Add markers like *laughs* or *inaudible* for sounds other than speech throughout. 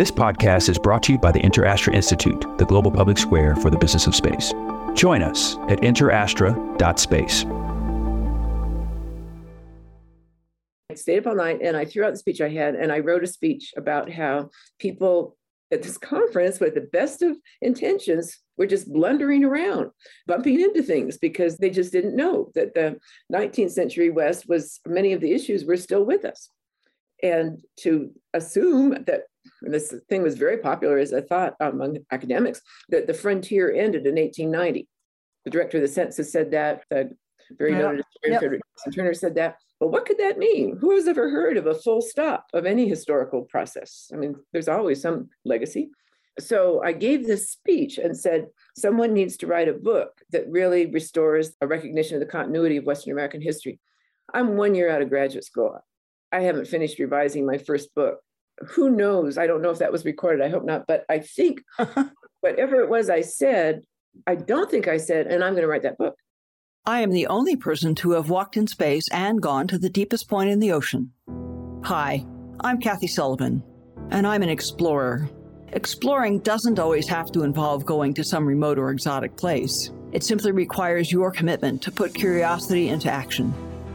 This podcast is brought to you by the InterAstra Institute, the global public square for the business of space. Join us at interastra.space. I stayed up all night and I threw out the speech I had and I wrote a speech about how people at this conference with the best of intentions were just blundering around, bumping into things because they just didn't know that the 19th century West was many of the issues were still with us. And to assume that this thing was very popular as I thought among academics, that the frontier ended in 1890. The director of the census said that, the very yep. noted historian yep. Turner said that. But what could that mean? Who has ever heard of a full stop of any historical process? I mean, there's always some legacy. So I gave this speech and said, someone needs to write a book that really restores a recognition of the continuity of Western American history. I'm one year out of graduate school. I haven't finished revising my first book. Who knows? I don't know if that was recorded. I hope not. But I think *laughs* whatever it was I said, I don't think I said, and I'm going to write that book. I am the only person to have walked in space and gone to the deepest point in the ocean. Hi, I'm Kathy Sullivan, and I'm an explorer. Exploring doesn't always have to involve going to some remote or exotic place. It simply requires your commitment to put curiosity into action.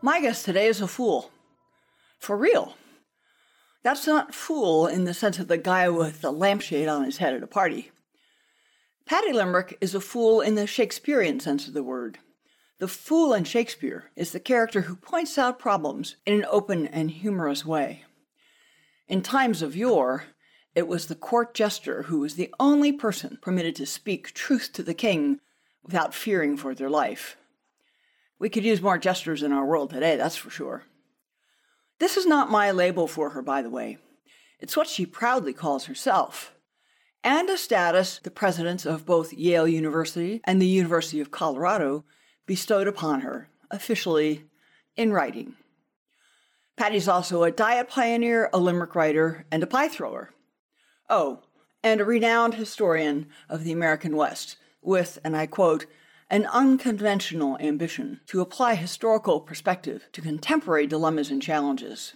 My guest today is a fool. For real. That's not fool in the sense of the guy with the lampshade on his head at a party. Patty Limerick is a fool in the Shakespearean sense of the word. The fool in Shakespeare is the character who points out problems in an open and humorous way. In times of yore, it was the court jester who was the only person permitted to speak truth to the king without fearing for their life. We could use more jesters in our world today, that's for sure. This is not my label for her, by the way. It's what she proudly calls herself and a status the presidents of both Yale University and the University of Colorado bestowed upon her, officially in writing. Patty's also a diet pioneer, a limerick writer, and a pie thrower. Oh, and a renowned historian of the American West, with, and I quote, an unconventional ambition to apply historical perspective to contemporary dilemmas and challenges.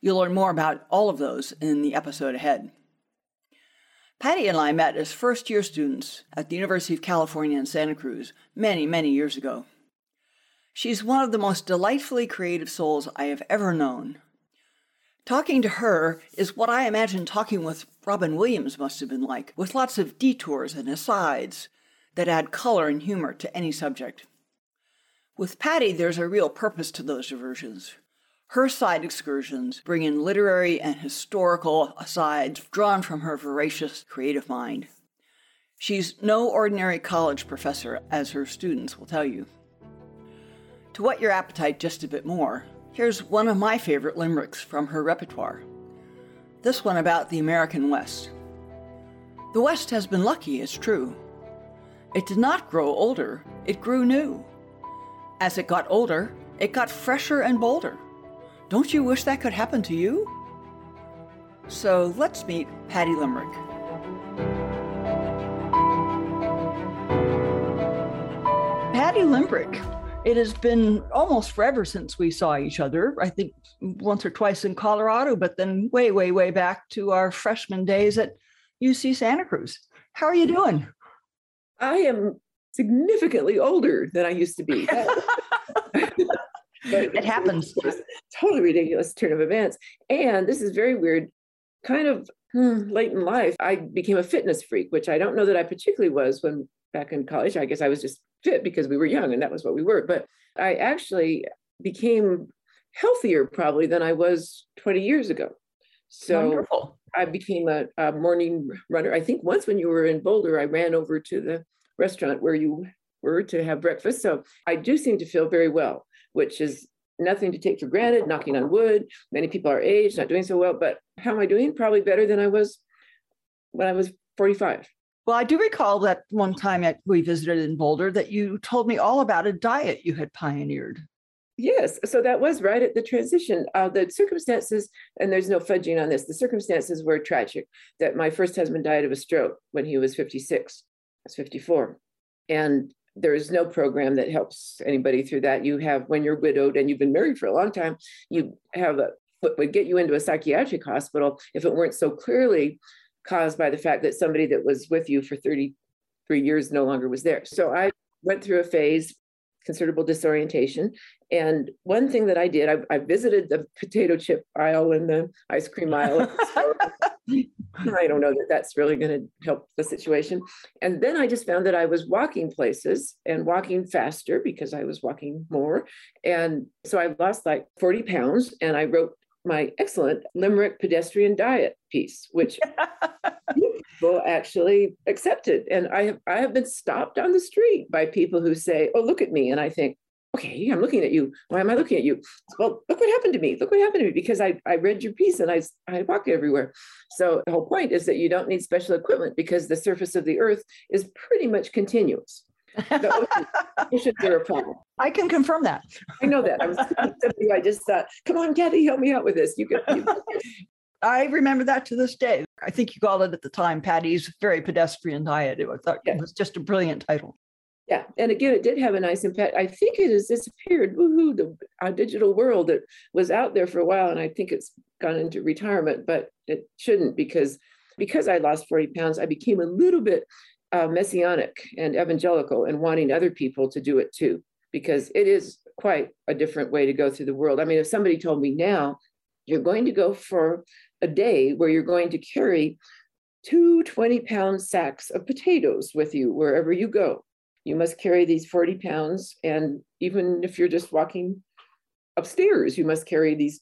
You'll learn more about all of those in the episode ahead. Patty and I met as first year students at the University of California in Santa Cruz many, many years ago. She's one of the most delightfully creative souls I have ever known. Talking to her is what I imagine talking with Robin Williams must have been like, with lots of detours and asides that add color and humor to any subject. With Patty, there's a real purpose to those diversions. Her side excursions bring in literary and historical asides drawn from her voracious creative mind. She's no ordinary college professor, as her students will tell you. To whet your appetite just a bit more, here's one of my favorite limericks from her repertoire. This one about the American West. The West has been lucky, it's true. It did not grow older, it grew new. As it got older, it got fresher and bolder. Don't you wish that could happen to you? So let's meet Patty Limerick. Patty Limerick. It has been almost forever since we saw each other. I think once or twice in Colorado, but then way, way, way back to our freshman days at UC Santa Cruz. How are you doing? I am significantly older than I used to be. *laughs* it happens. totally ridiculous turn of events. And this is very weird. Kind of hmm, late in life, I became a fitness freak, which I don't know that I particularly was when back in college. I guess I was just fit because we were young and that was what we were. But I actually became healthier probably than I was 20 years ago. So Wonderful. I became a, a, morning runner. I think once when you were in Boulder, I ran over to the restaurant where you were to have breakfast. So I do seem to feel very well, which is nothing to take for granted, knocking on wood. Many people are age, not doing so well, but how am I doing? Probably better than I was when I was 45. Well, I do recall that one time at, we visited in Boulder that you told me all about a diet you had pioneered. Yes, so that was right at the transition. Uh, the circumstances, and there's no fudging on this, the circumstances were tragic that my first husband died of a stroke when he was 56, I was 54. And there is no program that helps anybody through that. You have, when you're widowed and you've been married for a long time, you have a, what would get you into a psychiatric hospital if it weren't so clearly caused by the fact that somebody that was with you for 33 years no longer was there. So I went through a phase considerable disorientation. And one thing that I did, I, I visited the potato chip aisle and the ice cream aisle. *laughs* *laughs* I don't know that that's really going to help the situation. And then I just found that I was walking places and walking faster because I was walking more. And so I lost like 40 pounds and I wrote my excellent Limerick pedestrian diet piece, which *laughs* people actually accepted. And I have I have been stopped on the street by people who say, "Oh, look at me," and I think, "Okay, I'm looking at you. Why am I looking at you?" Well, look what happened to me. Look what happened to me because I I read your piece and I I walk everywhere. So the whole point is that you don't need special equipment because the surface of the earth is pretty much continuous. Oceans are a problem. I can confirm that. I know that. I was I just thought, come on, Kathy, help me out with this. You can. You, I remember that to this day. I think you called it at the time Patty's Very Pedestrian Diet. It was, yeah. it was just a brilliant title. Yeah, and again, it did have a nice impact. I think it has disappeared. Woohoo! The our digital world that was out there for a while, and I think it's gone into retirement, but it shouldn't because because I lost forty pounds, I became a little bit uh, messianic and evangelical and wanting other people to do it too, because it is quite a different way to go through the world. I mean, if somebody told me now you're going to go for a day where you're going to carry two 20 pound sacks of potatoes with you wherever you go. You must carry these 40 pounds. And even if you're just walking upstairs, you must carry these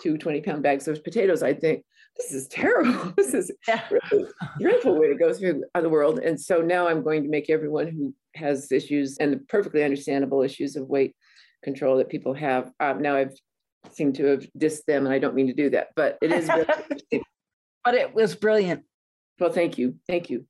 two 20 pound bags of potatoes. I think this is terrible. *laughs* This is yeah. really dreadful way to go through the world. And so now I'm going to make everyone who has issues and the perfectly understandable issues of weight control that people have. Um, now I've seemed to have dissed them, and I don't mean to do that, but it is. *laughs* but it was brilliant. Well, thank you, thank you.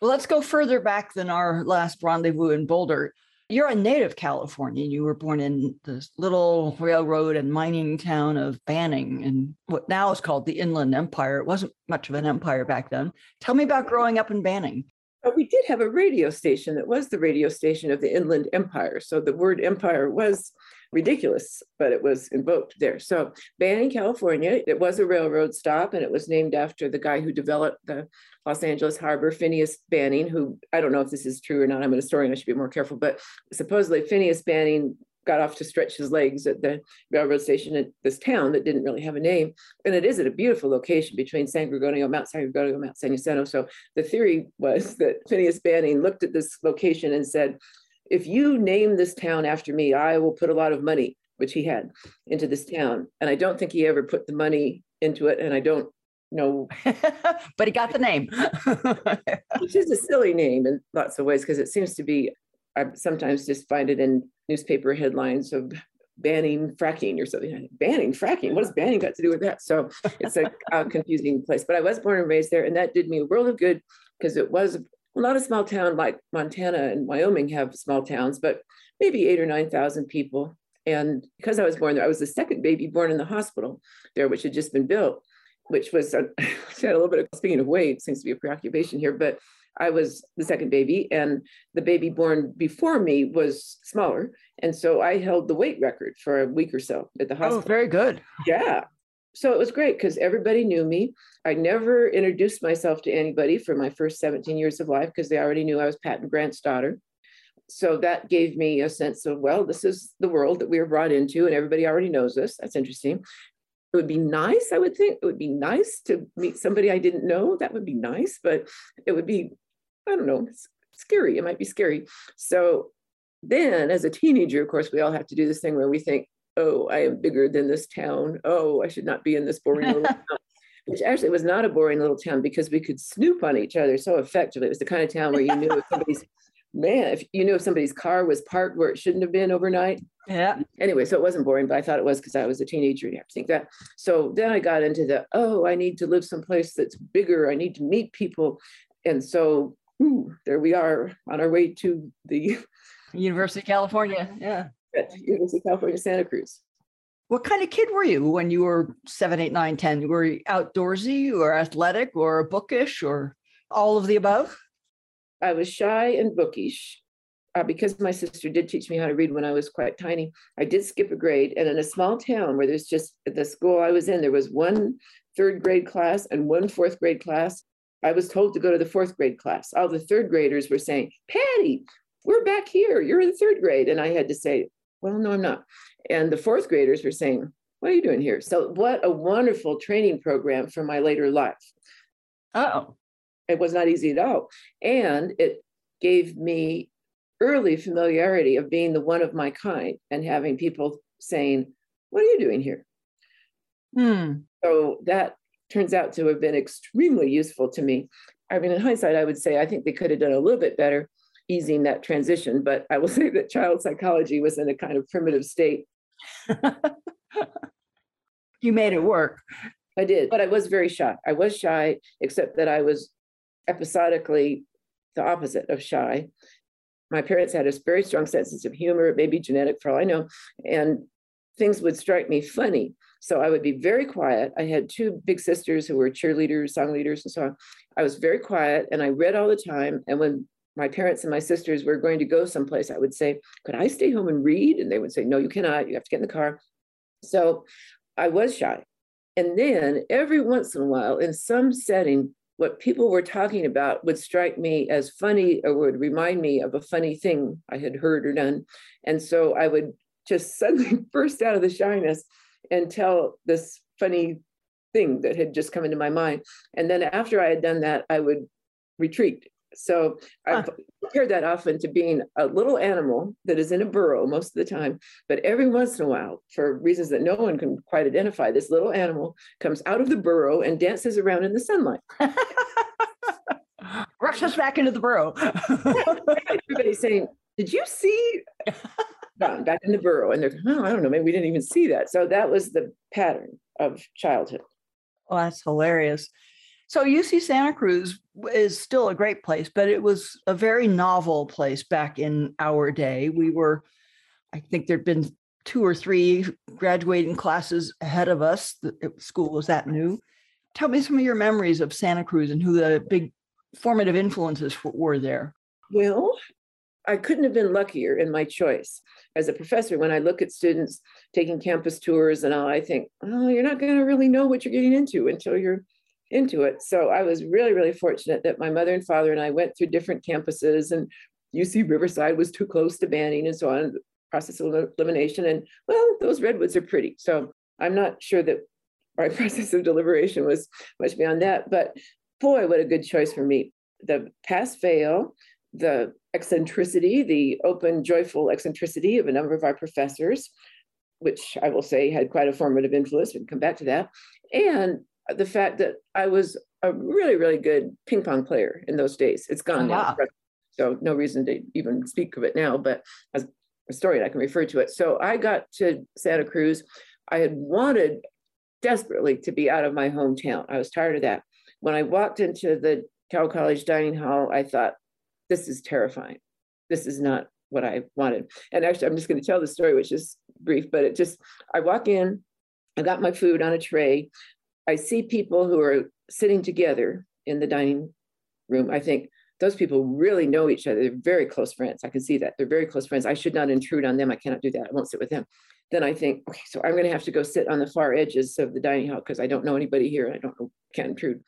Well, let's go further back than our last rendezvous in Boulder. You're a native Californian. You were born in this little railroad and mining town of Banning, and what now is called the Inland Empire. It wasn't much of an empire back then. Tell me about growing up in Banning. But we did have a radio station that was the radio station of the Inland Empire. So the word empire was ridiculous, but it was invoked there. So Banning, California, it was a railroad stop and it was named after the guy who developed the Los Angeles harbor, Phineas Banning, who I don't know if this is true or not. I'm an historian, I should be more careful, but supposedly Phineas Banning got off to stretch his legs at the railroad station at this town that didn't really have a name. And it is at a beautiful location between San Gorgonio, Mount San Gorgonio, Mount San Jacinto. So the theory was that Phineas Banning looked at this location and said, if you name this town after me, I will put a lot of money, which he had, into this town. And I don't think he ever put the money into it. And I don't know. *laughs* but he got the name. *laughs* which is a silly name in lots of ways because it seems to be I sometimes just find it in newspaper headlines of banning fracking or something. Banning fracking? What does banning got to do with that? So it's a, a confusing place. But I was born and raised there, and that did me a world of good because it was well, not a small town like Montana and Wyoming have small towns, but maybe eight or 9,000 people. And because I was born there, I was the second baby born in the hospital there, which had just been built, which was, a, *laughs* had a little bit of, speaking of weight, seems to be a preoccupation here, but I was the second baby, and the baby born before me was smaller. And so I held the weight record for a week or so at the oh, hospital. Oh, very good. Yeah. So it was great because everybody knew me. I never introduced myself to anybody for my first 17 years of life because they already knew I was Patton Grant's daughter. So that gave me a sense of, well, this is the world that we were brought into, and everybody already knows this. That's interesting it would be nice, I would think. It would be nice to meet somebody I didn't know. That would be nice, but it would be, I don't know, scary. It might be scary. So then as a teenager, of course, we all have to do this thing where we think, oh, I am bigger than this town. Oh, I should not be in this boring little *laughs* town. Which actually was not a boring little town because we could snoop on each other so effectively. It was the kind of town where you knew if somebody's *laughs* man, if you knew if somebody's car was parked where it shouldn't have been overnight. Yeah. Anyway, so it wasn't boring, but I thought it was because I was a teenager. You have to think that. So then I got into the, oh, I need to live someplace that's bigger. I need to meet people. And so ooh, there we are on our way to the University of California. Yeah. University of California, Santa Cruz. What kind of kid were you when you were seven, eight, nine, 10? Were you outdoorsy or athletic or bookish or all of the above? I was shy and bookish. Uh, because my sister did teach me how to read when I was quite tiny, I did skip a grade. And in a small town where there's just the school I was in, there was one third grade class and one fourth grade class. I was told to go to the fourth grade class. All the third graders were saying, Patty, we're back here. You're in third grade. And I had to say, well, no, I'm not. And the fourth graders were saying, what are you doing here? So, what a wonderful training program for my later life. Oh. It was not easy at all. And it gave me early familiarity of being the one of my kind and having people saying, What are you doing here? Hmm. So that turns out to have been extremely useful to me. I mean, in hindsight, I would say I think they could have done a little bit better easing that transition, but I will *laughs* say that child psychology was in a kind of primitive state. you made it work. I did, but I was very shy. I was shy, except that I was episodically the opposite of shy. My parents had a very strong sense of humor, maybe genetic for all I know, and things would strike me funny. So I would be very quiet. I had two big sisters who were cheerleaders, song leaders, and so on. I was very quiet and I read all the time. And when my parents and my sisters were going to go someplace, I would say, Could I stay home and read? And they would say, No, you cannot. You have to get in the car. So I was shy. And then every once in a while, in some setting, what people were talking about would strike me as funny or would remind me of a funny thing I had heard or done. And so I would just *laughs* suddenly burst out of the shyness and tell this funny thing that had just come into my mind. And then after I had done that, I would retreat. So I've compared that often to being a little animal that is in a burrow most of the time, but every once in a while, for reasons that no one can quite identify, this little animal comes out of the burrow and dances around in the sunlight. *laughs* Rushes back into the burrow. Everybody's *laughs* saying, Did you see? *laughs* back in the burrow. And they're, oh, I don't know, maybe we didn't even see that. So that was the pattern of childhood. Oh, that's hilarious. So UC Santa Cruz is still a great place, but it was a very novel place back in our day. We were, I think there'd been two or three graduating classes ahead of us. The school was that new. Tell me some of your memories of Santa Cruz and who the big formative influences were there. Well, I couldn't have been luckier in my choice. As a professor, when I look at students taking campus tours and all, I think, oh, you're not going to really know what you're getting into until you're into it. So I was really, really fortunate that my mother and father and I went through different campuses and UC Riverside was too close to Banning and so on, process of elimination. And well, those redwoods are pretty. So I'm not sure that my *laughs* process of deliberation was much beyond that. But boy, what a good choice for me. The pass fail, the eccentricity, the open, joyful eccentricity of a number of our professors, which I will say had quite a formative influence. We can come back to that. And Uh, the fact that I was a really, really good ping pong player in those days. It's gone oh, now. So no reason to even speak of it now, but as a story, I can refer to it. So I got to Santa Cruz. I had wanted desperately to be out of my hometown. I was tired of that. When I walked into the Cowell College dining hall, I thought, this is terrifying. This is not what I wanted. And actually, I'm just going to tell the story, which is brief, but it just, I walk in, I got my food on a tray. I see people who are sitting together in the dining room. I think those people really know each other. They're very close friends. I can see that. They're very close friends. I should not intrude on them. I cannot do that. I won't sit with them. Then I think, okay, so I'm going to have to go sit on the far edges of the dining hall because I don't know anybody here. I don't know, can't intrude.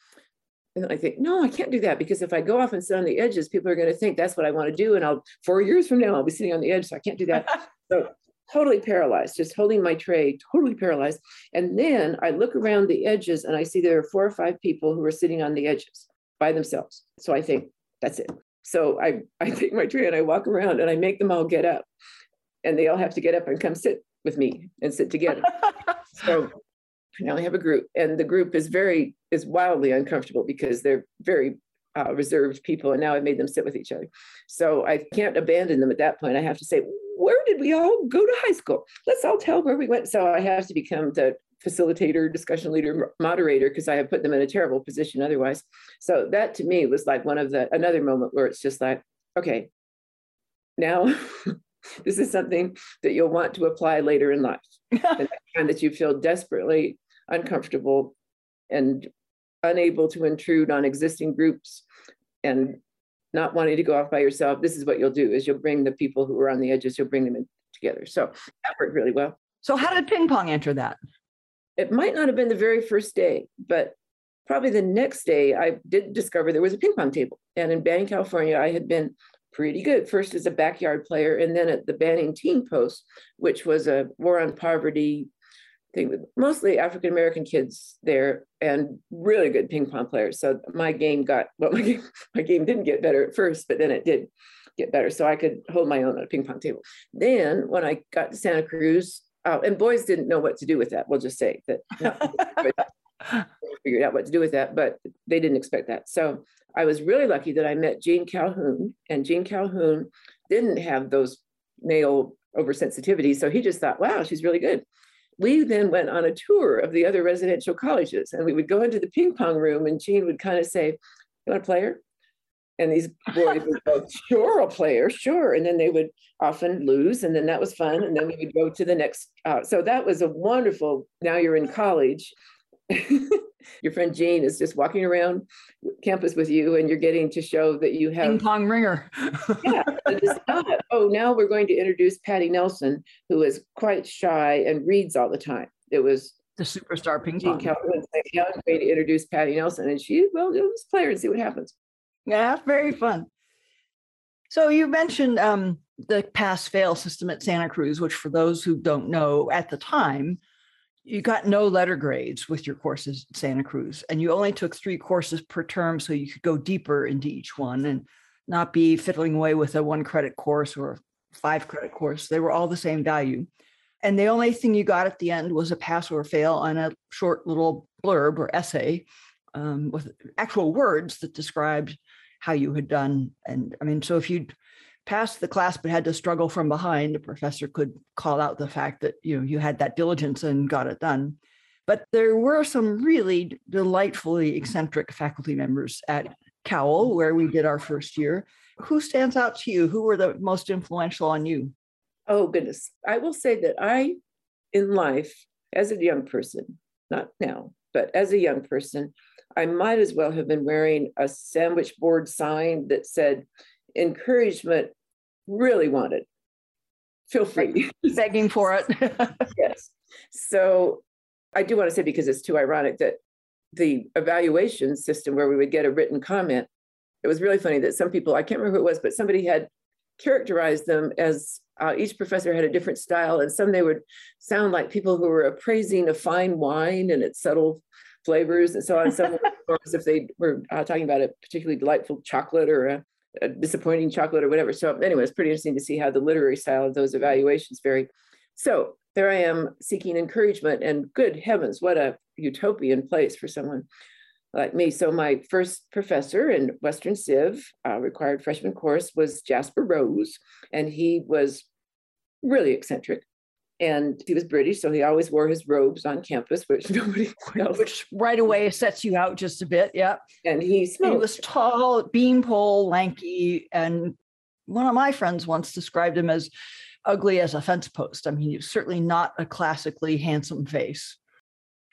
And I think, no, I can't do that because if I go off and sit on the edges, people are going to think that's what I want to do. And I'll, four years from now, I'll be sitting on the edge. So I can't do that. *laughs* so totally paralyzed, just holding my tray, totally paralyzed. And then I look around the edges and I see there are four or five people who are sitting on the edges by themselves. So I think, that's it. So I, *laughs* I take my tray and I walk around and I make them all get up. And they all have to get up and come sit with me and sit together. *laughs* so now I have a group, and the group is very is wildly uncomfortable because they're very uh, reserved people, and now I've made them sit with each other. So I can't abandon them at that point. I have to say, where did we all go to high school? Let's all tell where we went. So I have to become the facilitator, discussion leader, moderator, because I have put them in a terrible position otherwise. So that to me was like one of the another moment where it's just like, okay, now *laughs* this is something that you'll want to apply later in life. *laughs* the time that you feel desperately uncomfortable and unable to intrude on existing groups and not wanting to go off by yourself, this is what you'll do is you'll bring the people who are on the edges, you'll bring them in together. So that worked really well. So how did ping pong enter that? It might not have been the very first day, but probably the next day I did discover there was a ping pong table. And in Banning, California, I had been pretty good. First as a backyard player, and then at the Banning Teen Post, which was a war on poverty with mostly African American kids there, and really good ping pong players. So my game got well, *laughs* my game, my game didn't get better at first, but then it did get better. So I could hold my own at a ping pong table. Then when I got to Santa Cruz, uh, and boys didn't know what to do with that. We'll just say that. *laughs* figured out what to do with that, but they didn't expect that. So I was really lucky that I met Jean Calhoun, and Jean Calhoun didn't have those male oversensitivities. So he just thought, wow, she's really good. We then went on a tour of the other residential colleges, and we would go into the ping pong room, and Jean would kind of say, You want to play her? And these boys would go, Sure, a player, sure. And then they would often lose, and then that was fun. And then we would go to the next. Uh, so that was a wonderful, now you're in college. *laughs* your friend Jean is just walking around campus with you and you're getting to show that you have ping pong ringer. yeah. Not, oh, now we're going to introduce Patty Nelson, who is quite shy and reads all the time. It was the superstar ping pong. Jean Calhoun saying, going to introduce Patty Nelson. And she, well, let's play her and see what happens. Yeah, very fun. So you mentioned um, the pass fail system at Santa Cruz, which for those who don't know at the time you got no letter grades with your courses at Santa Cruz, and you only took three courses per term so you could go deeper into each one and not be fiddling away with a one credit course or a five credit course. They were all the same value. And the only thing you got at the end was a pass or fail on a short little blurb or essay um, with actual words that described how you had done. And I mean, so if you'd passed the class but had to struggle from behind, the professor could call out the fact that you know you had that diligence and got it done. But there were some really delightfully eccentric faculty members at Cowell, where we did our first year. Who stands out to you? Who were the most influential on you? Oh, goodness. I will say that I, in life, as a young person, not now, but as a young person, I might as well have been wearing a sandwich board sign that said, encouragement really wanted. Feel free. *laughs* Begging for it. *laughs* yes. So I do want to say, because it's too ironic, that the evaluation system where we would get a written comment, it was really funny that some people, I can't remember who it was, but somebody had characterized them as uh, each professor had a different style, and some they would sound like people who were appraising a fine wine and its subtle flavors and so on. Some *laughs* as if they were uh, talking about a particularly delightful chocolate or a a disappointing chocolate or whatever. So anyway, it's pretty interesting to see how the literary style of those evaluations vary. So there I am seeking encouragement and good heavens, what a utopian place for someone like me. So my first professor in Western Civ, uh, required freshman course was Jasper Rose, and he was really eccentric and he was British, so he always wore his robes on campus, which *laughs* nobody else. Which right away sets you out just a bit, yeah. And he smoked. He was tall, beanpole, lanky, and one of my friends once described him as ugly as a fence post. I mean, he was certainly not a classically handsome face,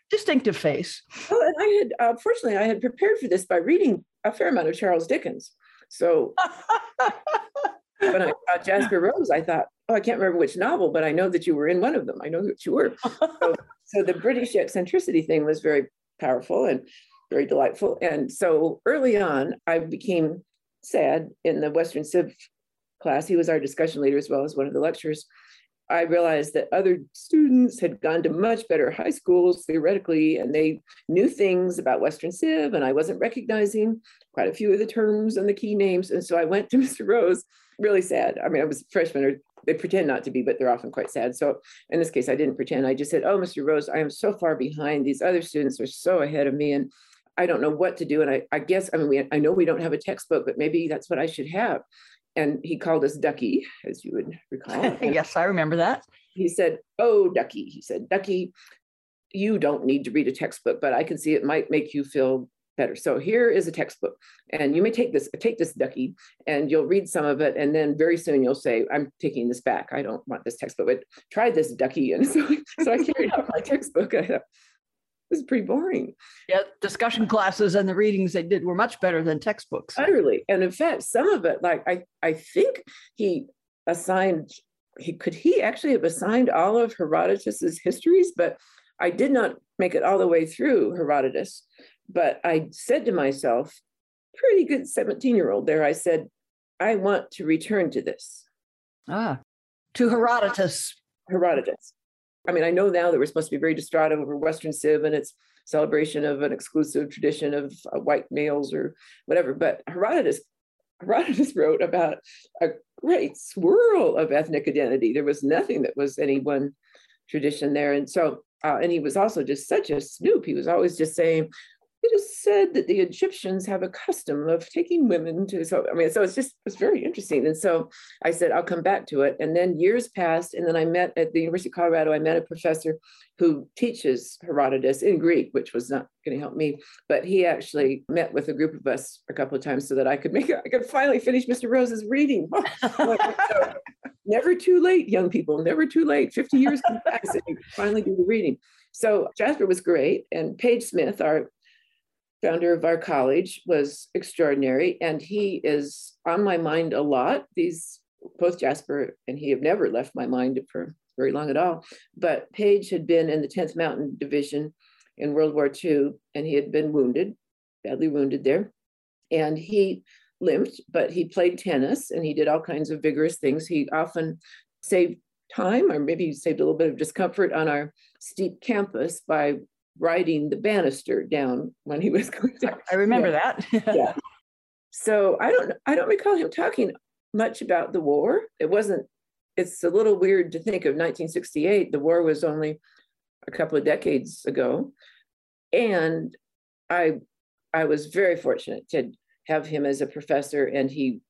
distinctive face. Oh, and I had, uh, fortunately, I had prepared for this by reading a fair amount of Charles Dickens. So *laughs* when I saw Jasper Rose, I thought, oh, I can't remember which novel, but I know that you were in one of them. I know that you were. *laughs* so, so the British eccentricity thing was very powerful and very delightful. And so early on, I became sad in the Western Civ class. He was our discussion leader as well as one of the lecturers. I realized that other students had gone to much better high schools theoretically, and they knew things about Western Civ, and I wasn't recognizing quite a few of the terms and the key names. And so I went to *laughs* Mr. Rose, really sad. I mean, I was a freshman, or they pretend not to be, but they're often quite sad. So in this case, I didn't pretend. I just said, Oh, Mr. Rose, I am so far behind. These other students are so ahead of me. And I don't know what to do. And I, I guess, I mean, we, I know we don't have a textbook, but maybe that's what I should have. And he called us Ducky, as you would recall. *laughs* yes, I remember that. He said, Oh, Ducky. He said, Ducky, you don't need to read a textbook, but I can see it might make you feel better. So here is a textbook, and you may take this, take this ducky, and you'll read some of it, and then very soon you'll say, "I'm taking this back. I don't want this textbook." But try this ducky, *laughs* and so, so I carried out my textbook. I thought, this is pretty boring. Yeah, discussion classes and the readings they did were much better than textbooks. Utterly, and in fact, some of it, like I, I think he assigned. He could he actually have assigned all of Herodotus's histories, but I did not make it all the way through Herodotus. But I said to myself, pretty good 17 year old there, I said, I want to return to this. Ah, to Herodotus. Herodotus. I mean, I know now that we're supposed to be very distraught over Western Civ and its celebration of an exclusive tradition of uh, white males or whatever, but Herodotus Herodotus *laughs* wrote about a great swirl of ethnic identity. There was nothing that was any one tradition there. And so, uh, and he was also just such a snoop. He was always just saying, it is said that the Egyptians have a custom of taking women to, so, I mean, so it's just, it's very interesting. And so I said, I'll come back to it. And then years passed. And then I met at the University of Colorado, I met a professor who teaches Herodotus in Greek, which was not going to help me, but he actually met with a group of us a couple of times so that I could make I could finally finish Mr. Rose's reading. *laughs* never too late, young people, never too late. 50 years come back, so you finally do the reading. So Jasper was great. And Page Smith, our founder of our college, was extraordinary. And he is on my mind a lot. These both Jasper and he have never left my mind for very long at all. But Page had been in the 10th Mountain Division in World War II, and he had been wounded, badly wounded there. And he limped, but he played tennis and he did all kinds of vigorous things. He often saved time, or maybe saved a little bit of discomfort on our steep campus by riding the banister down when he was *laughs* going down. I remember yeah. that. *laughs* yeah. So I don't I don't recall him talking much about the war. It wasn't it's a little weird to think of 1968. The war was only a couple of decades ago. And I I was very fortunate to have him as a professor and he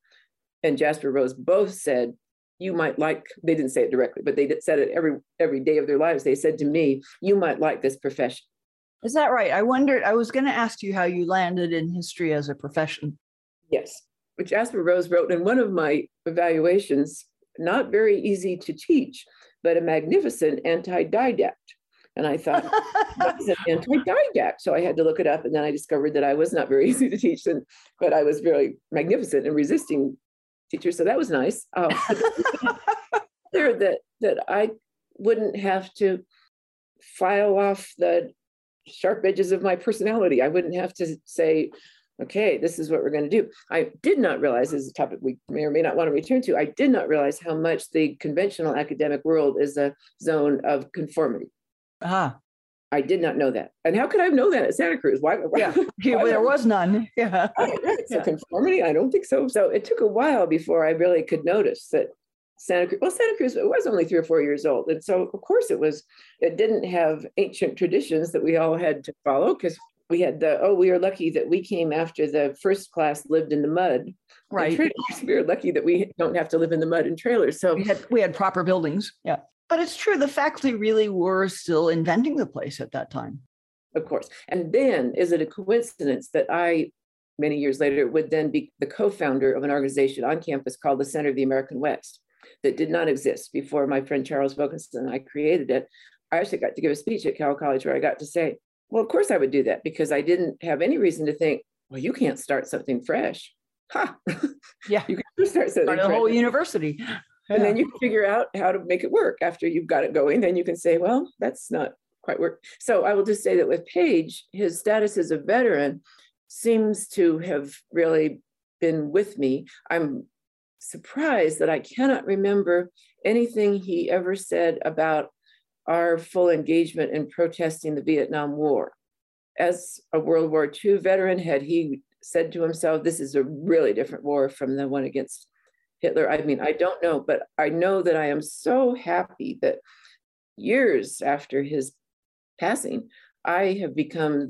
and Jasper Rose both said you might like they didn't say it directly but they said it every every day of their lives they said to me you might like this profession is that right? I wondered, I was going to ask you how you landed in history as a profession. Yes, which Jasper Rose wrote in one of my evaluations, not very easy to teach, but a magnificent anti-didact. And I thought, *laughs* what's an anti-didact? So I had to look it up, and then I discovered that I was not very *laughs* easy to teach, and, but I was very magnificent and resisting teachers. So that was nice. Um, there *laughs* that that I wouldn't have to file off the sharp edges of my personality. I wouldn't have to say, okay, this is what we're going to do. I did not realize, this is a topic we may or may not want to return to, I did not realize how much the conventional academic world is a zone of conformity. Ah. I did not know that. And how could I have known that at Santa Cruz? Why? why yeah, *laughs* why there was none. *laughs* Yeah. right. So yeah. conformity, I don't think so. So it took a while before I really could notice that Santa Cruz. Well, Santa Cruz it was only three or four years old, and so of course it was. It didn't have ancient traditions that we all had to follow because we had the oh we are lucky that we came after the first class lived in the mud. Right. we are lucky that we don't have to live in the mud in trailers. So we had we had proper buildings. Yeah. But it's true, the faculty really were still inventing the place at that time. Of course. And then is it a coincidence that I many years later would then be the co-founder of an organization on campus called the Center of the American West that did not exist before my friend Charles Wilkinson and I created it. I actually got to give a speech at Cowell College where I got to say, well, of course I would do that because I didn't have any reason to think, well, you can't start something fresh. Ha! *laughs* Yeah. you can start something start a whole university. Yeah. And then you can figure out how to make it work after you've got it going. Then you can say, well, that's not quite work. So I will just say that with Page, his status as a veteran seems to have really been with me. I'm surprised that I cannot remember anything he ever said about our full engagement in protesting the Vietnam War. As a World War II veteran, had he said to himself, This is a really different war from the one against Hitler? I mean, I don't know, but I know that I am so happy that years after his passing, I have become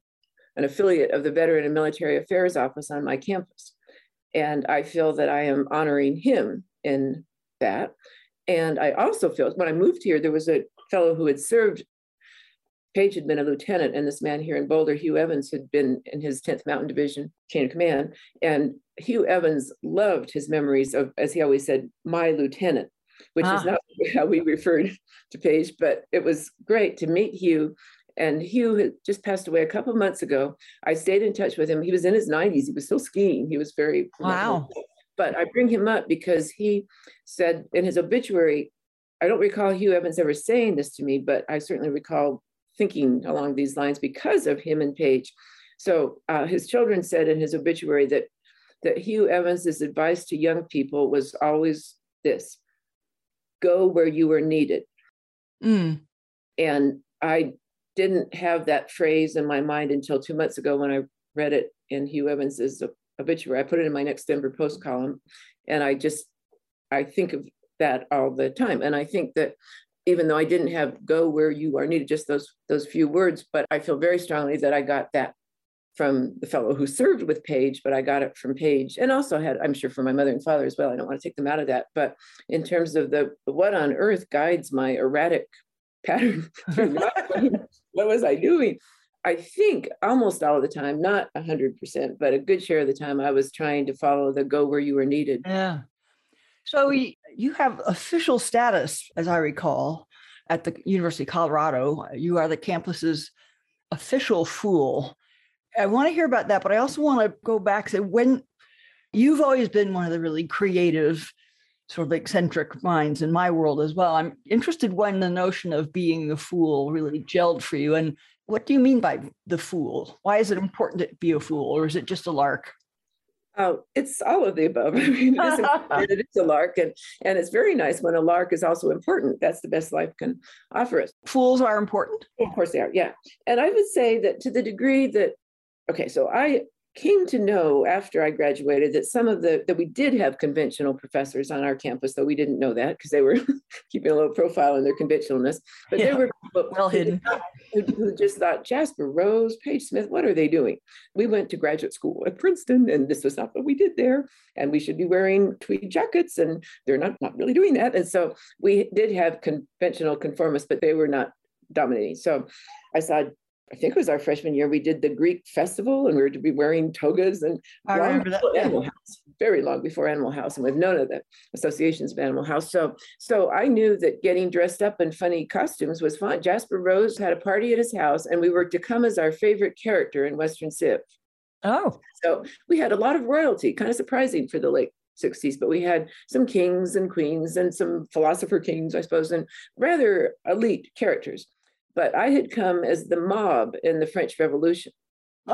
an affiliate of the Veteran and Military Affairs Office on my campus. And I feel that I am honoring him in that. And I also feel when I moved here, there was a fellow who had served. Page had been a lieutenant, and this man here in Boulder, Hugh Evans, had been in his 10th Mountain Division chain of command. And Hugh Evans loved his memories of, as he always said, my lieutenant, which ah. is not *laughs* how we referred to Page, but it was great to meet Hugh. And Hugh had just passed away a couple of months ago. I stayed in touch with him. He was in his 90s. He was still skiing. He was very wow. But I bring him up because he said in his obituary, I don't recall Hugh Evans ever saying this to me, but I certainly recall thinking along these lines because of him and Page. So uh, his children said in his obituary that that Hugh Evans's advice to young people was always this: go where you are needed. Mm. And I didn't have that phrase in my mind until two months ago when I read it in Hugh Evans's obituary. I put it in my next Denver Post column, and I just I think of that all the time. And I think that even though I didn't have "go where you are needed," just those those few words, but I feel very strongly that I got that from the fellow who served with Page, but I got it from Page, and also had I'm sure from my mother and father as well. I don't want to take them out of that, but in terms of the what on earth guides my erratic pattern *laughs* what was I doing? I think almost all the time, not 100%, but a good share of the time, I was trying to follow the go where you were needed. Yeah. So you have official status, as I recall, at the University of Colorado. You are the campus's official fool. I want to hear about that, but I also want to go back to when you've always been one of the really creative, sort of eccentric minds in my world as well. I'm interested when the notion of being the fool really gelled for you. And what do you mean by the fool? Why is it important to be a fool, or is it just a lark? Oh, it's all of the above. *laughs* I mean, it is, *laughs* it is, a lark, and and it's very nice when a lark is also important. That's the best life can offer us. Fools are important. Of course, they are. Yeah, and I would say that to the degree that, okay, so I came to know after I graduated that some of the that we did have conventional professors on our campus, though we didn't know that because they were *laughs* keeping a low profile in their conventionalness. But yeah, there were well hidden who, who, just thought Jasper Rose, Page Smith, what are they doing? We went to graduate school at Princeton, and this was not what we did there, and we should be wearing tweed jackets, and they're not not really doing that. And so we did have conventional conformists, but they were not dominating. So I saw I think it was our freshman year, we did the Greek festival and we were to be wearing togas and I remember that. Animal House, very long before Animal House, and we've known of the associations of Animal House. So, so I knew that getting dressed up in funny costumes was fun. Jasper Rose had a party at his house, and we were to come as our favorite character in Western Civ. Oh, so we had a lot of royalty, kind of surprising for the late 60s, but we had some kings and queens and some philosopher kings, I suppose, and rather elite characters but I had come as the mob in the French Revolution. *laughs*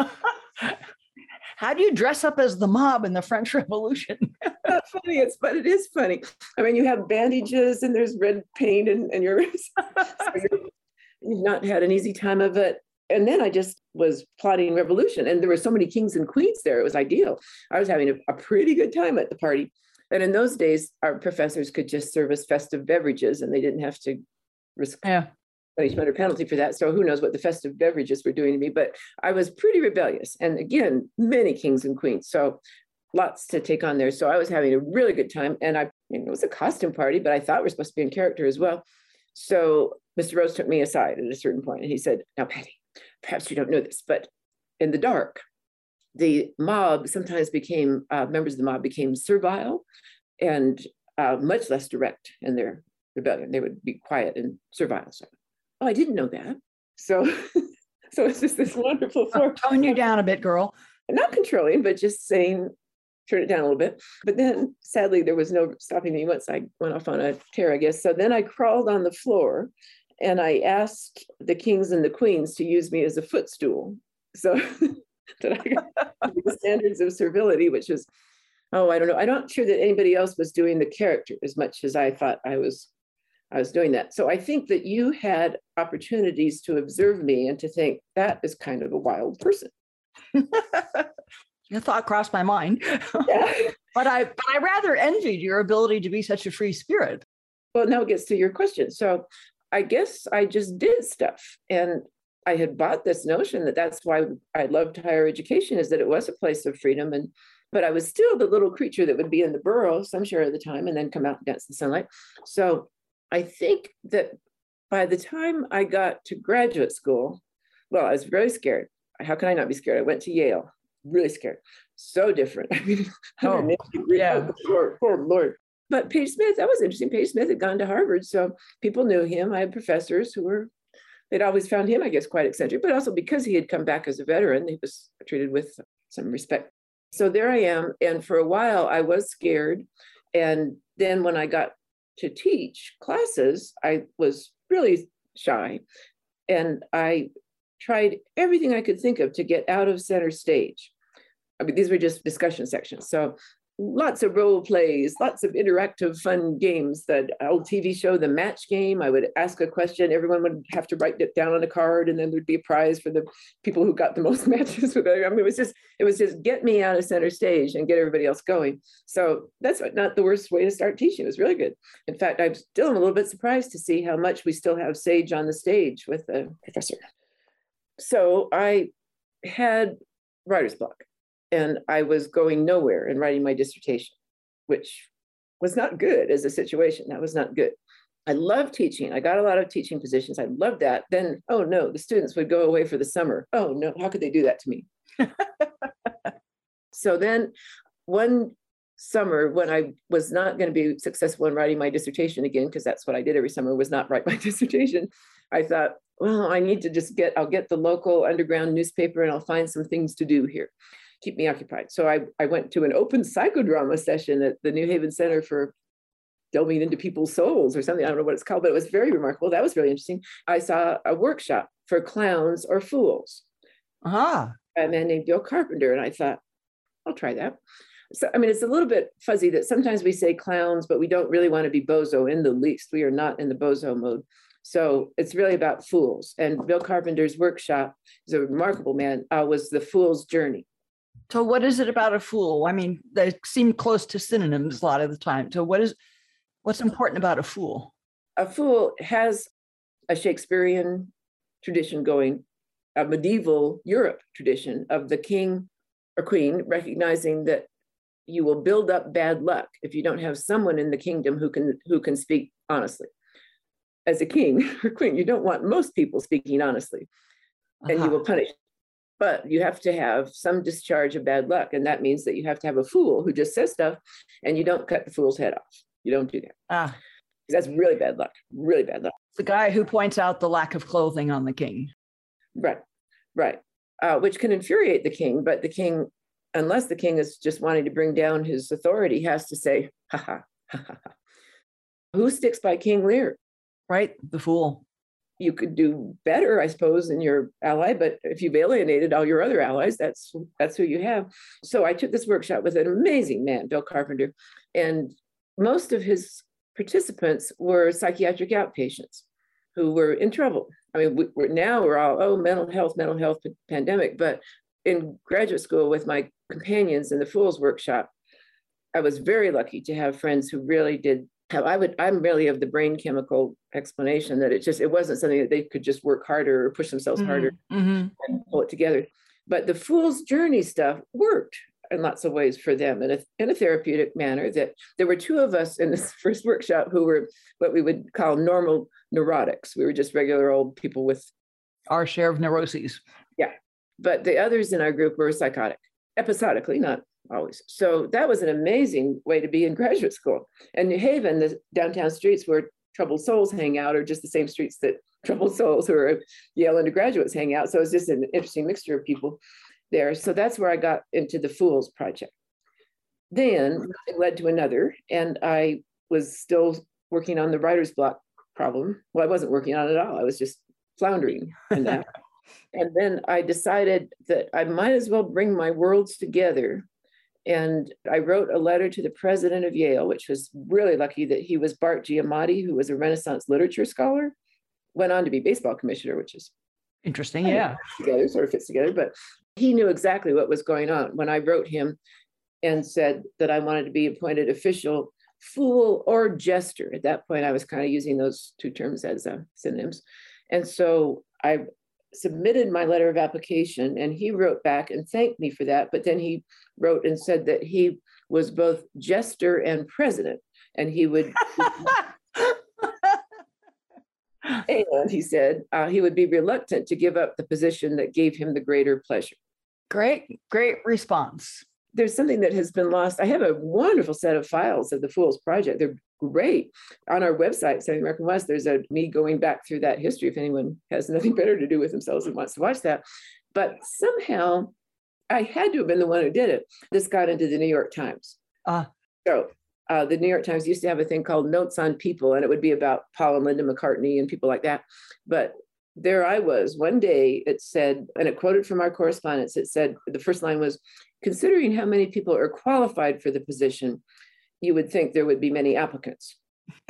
How do you dress up as the mob in the French Revolution? *laughs* not funny, it's but it is funny. I mean, you have bandages and there's red paint, and, and you're, so you're you've not had an easy time of it. And then I just was plotting revolution, and there were so many kings and queens there. It was ideal. I was having a, a pretty good time at the party. And in those days, our professors could just serve us festive beverages, and they didn't have to risk yeah punishment or penalty for that. So who knows what the festive beverages were doing to me, but I was pretty rebellious. And again, many kings and queens. So lots to take on there. So I was having a really good time. And I, it was a costume party, but I thought we are supposed to be in character as well. So Mr. Rose took me aside at a certain point and he said, Now, Patty, perhaps you don't know this, but in the dark, the mob sometimes became, uh, members of the mob became servile and uh, much less direct in their rebellion. They would be quiet and servile. So oh, I didn't know that. So, *laughs* so it's just this wonderful form. Tone you down a bit, girl. Not controlling, but just saying, turn it down a little bit. But then sadly, there was no stopping me once I went off on a tear, I guess. So then I crawled on the floor and I asked the kings and the queens to use me as a footstool. So *laughs* that I got the standards of servility, which is oh, I don't know. I'm not sure that anybody else was doing the character as much as I thought I was I was doing that. So I think that you had opportunities to observe me and to think that is kind of a wild person. *laughs* Your thought crossed my mind. Yeah. *laughs* but I but I rather envied your ability to be such a free spirit. Well, now it gets to your question. So I guess I just did stuff. And I had bought this notion that that's why I loved higher education is that it was a place of freedom. And but I was still the little creature that would be in the burrow some share of the time and then come out and dance in the sunlight. So I think that by the time I got to graduate school, well, I was very scared. How can I not be scared? I went to Yale, really scared. So different. *laughs* I mean, oh, yeah. Oh, Lord, poor Lord. But Page Smith, that was interesting. Page Smith had gone to Harvard, so people knew him. I had professors who were, they'd always found him, I guess, quite eccentric, but also because he had come back as a veteran, he was treated with some respect. So there I am. And for a while, I was scared. And then when I got to teach classes, I was really shy. And I tried everything I could think of to get out of center stage. I mean, these were just discussion sections. So lots of role plays, lots of interactive fun games. That old TV show, The Match Game, I would ask a question, everyone would have to write it down on a card, and then there'd be a prize for the people who got the *laughs* most matches. With it. I mean, it was just it was just get me out of center stage and get everybody else going. So that's not the worst way to start teaching. It was really good. In fact, I'm still a little bit surprised to see how much we still have Sage on the stage with the professor. So I had writer's block and I was going nowhere in writing my dissertation, which was not good as a situation. That was not good. I love teaching. I got a lot of teaching positions. I loved that. Then, oh no, the students would go away for the summer. Oh no, how could they do that to me? *laughs* so then one summer when I was not going to be successful in writing my dissertation again, because that's what I did every summer was not write my *laughs* dissertation, I thought, well, I need to just get, I'll get the local underground newspaper and I'll find some things to do here keep me occupied. So I, I went to an open psychodrama session at the New Haven Center for delving into people's souls or something. I don't know what it's called, but it was very remarkable. That was really interesting. I saw a workshop for clowns or fools. Ah. A man named Bill Carpenter. And I thought, I'll try that. So, I mean, it's a little bit fuzzy that sometimes we say clowns, but we don't really want to be bozo in the least. We are not in the bozo mode. So it's really about fools. And Bill Carpenter's workshop is a remarkable man, uh, was the fool's journey. So, what is it about a fool? I mean, they seem close to synonyms a lot of the time. So, what is what's important about a fool? A fool has a Shakespearean tradition going, a medieval Europe tradition of the king or queen recognizing that you will build up bad luck if you don't have someone in the kingdom who can who can speak honestly. As a king *laughs* or queen, you don't want most people speaking honestly, and uh-huh. you will punish but you have to have some discharge of bad luck. And that means that you have to have a fool who just says stuff and you don't cut the fool's head off. You don't do that. Ah. That's really bad luck, really bad luck. The guy who points out the lack of clothing on the king. Right, right. Uh, which can infuriate the king, but the king, unless the king is just wanting to bring down his authority, has to say, ha ha, ha ha. ha. Who sticks by King Lear? Right, the fool you could do better, I suppose, than your ally. But if you've alienated all your other allies, that's that's who you have. So I took this workshop with an amazing man, Bill Carpenter, and most of his participants were psychiatric outpatients who were in trouble. I mean, we, are now we're all oh mental health, mental health pandemic, but in graduate school with my companions in the Fools Workshop, I was very lucky to have friends who really did I would I'm really of the brain chemical explanation that it just it wasn't something that they could just work harder or push themselves mm-hmm. harder mm-hmm. and pull it together. But the fool's journey stuff worked in lots of ways for them in a, in a therapeutic manner that there were two of us in this *laughs* first workshop who were what we would call normal neurotics. We were just regular old people with our share of neuroses. Yeah. But the others in our group were psychotic, episodically, not always. So that was an amazing way to be in *laughs* graduate school. And New Haven, the downtown streets where troubled souls hang out are just the same streets that *laughs* troubled souls who are Yale undergraduates hang out. So it's just an interesting mixture of people there. So that's where I got into the Fools Project. Then mm-hmm. it led to another, and I was still working on the writer's block problem. Well, I wasn't working on it at all. I was just floundering *laughs* in that. and then I decided that I might as well bring my worlds together And I wrote a letter to the president of Yale, which was really lucky that he was Bart Giamatti, who was a Renaissance literature scholar, went on to be baseball commissioner, which is interesting. Yeah. Together, sort of fits together. But he knew exactly what was going on when I wrote him and said that I wanted to be appointed official fool or jester. At that point, I was kind of using those two terms as uh, synonyms. And so I submitted my letter of application and he wrote back and thanked me for that. But then he wrote and said that he was both jester and president and he would. *laughs* and he said uh, he would be reluctant to give up the position that gave him the greater pleasure. Great, great response there's something that has been lost. I have a wonderful set of files of the Fools Project. They're great. On our website, Southern American West, there's a me going back through that history if anyone has nothing *laughs* better to do with themselves and wants to watch that. But somehow I had to have been the one who did it. This got into the New York Times. Uh. So uh, the New York Times used to have a thing called Notes on People, and it would be about Paul and Linda McCartney and people like that. But there I was. One day it said, and it quoted from our correspondence, it said, the first line was, considering how many people are qualified for the position, you would think there would be many applicants. *laughs*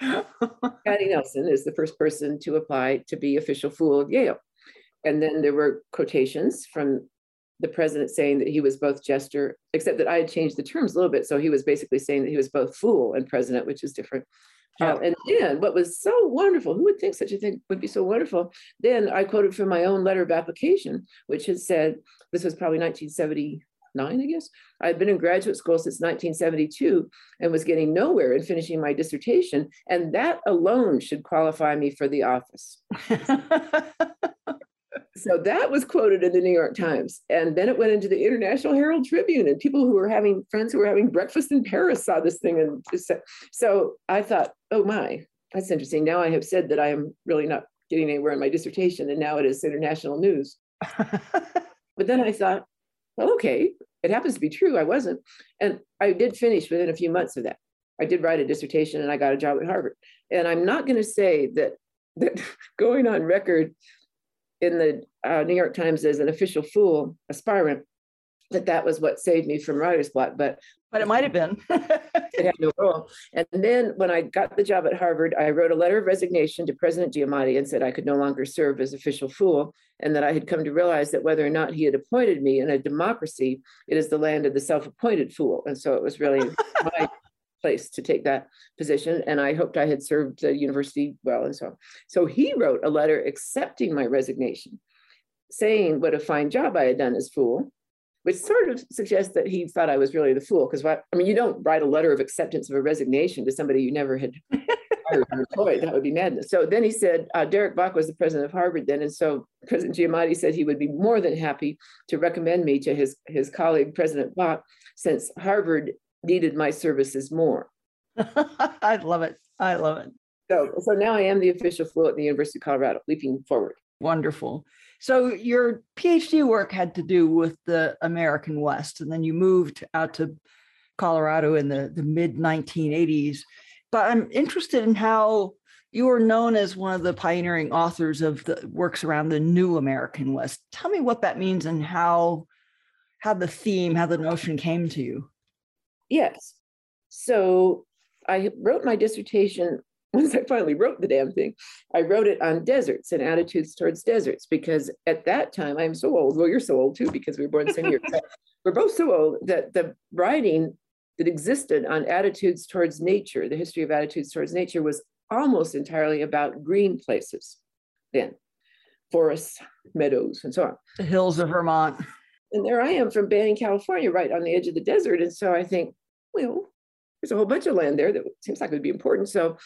Patty Nelson is the first person to apply to be official fool of Yale. And then there were quotations from the president saying that he was both jester, except that I had changed the terms a little bit. So he was basically saying that he was both fool and president, which is different. Uh, and then what was so wonderful, who would think such a thing would be so wonderful? Then I quoted from my own letter of application, which had said, this was probably 1979, I guess. I'd been in graduate school since 1972 and was getting nowhere in finishing my dissertation. And that alone should qualify me for the office. *laughs* so that was quoted in the New York Times. And then it went into the International Herald Tribune, and people who were having friends who were having breakfast in Paris saw this thing. And so I thought, oh my, that's interesting. Now I have said that I am really not getting anywhere in my dissertation, and now it is international news. *laughs* but then I thought, well, okay, it happens to be true. I wasn't. And I did finish within a few months of that. I did write a dissertation and I got a job at Harvard. And I'm not going to say that that *laughs* going on record in the uh, New York Times as an official fool aspirant that that was what saved me from writer's block, but but it might have been. *laughs* no role. And then when I got the job at Harvard, I wrote a letter of resignation to President Giamatti and said I could no longer serve as official fool, and that I had come to realize that whether or not he had appointed me in a democracy, it is the land of the self-appointed fool. And so it was really *laughs* my place to take that position. And I hoped I had served the university well and so on. So he wrote a letter accepting my resignation, saying what a fine job I had done as fool, which sort of suggests that he thought I was really the fool. Because I mean, you don't write a letter of acceptance of a resignation to somebody you never had *laughs* employed. That would be madness. So then he said, uh, Derek Bok was the president of Harvard then. And so President Giamatti said he would be more than happy to recommend me to his, his colleague, President Bok, since Harvard needed my services more. *laughs* I love it. I love it. So, so now I am the official fool at the University of Colorado, leaping forward. Wonderful. So your PhD work had to do with the American West, and then you moved out to Colorado in the, the mid 1980s. But I'm interested in how you are known as one of the pioneering authors of the works around the new American West. Tell me what that means and how how the theme, how the notion came to you. Yes. So I wrote my dissertation once I finally wrote the damn thing. I wrote it on deserts and attitudes towards deserts because at that time I'm so old. Well, you're so old too because we were born the same year. *laughs* we're both so old that the writing that existed on attitudes towards nature, the history of attitudes towards nature, was almost entirely about green places then forests, meadows, and so on. The hills of Vermont. And there I am from Banning, California, right on the edge of the desert. And so I think, well, there's a whole bunch of land there that seems like it would be important. So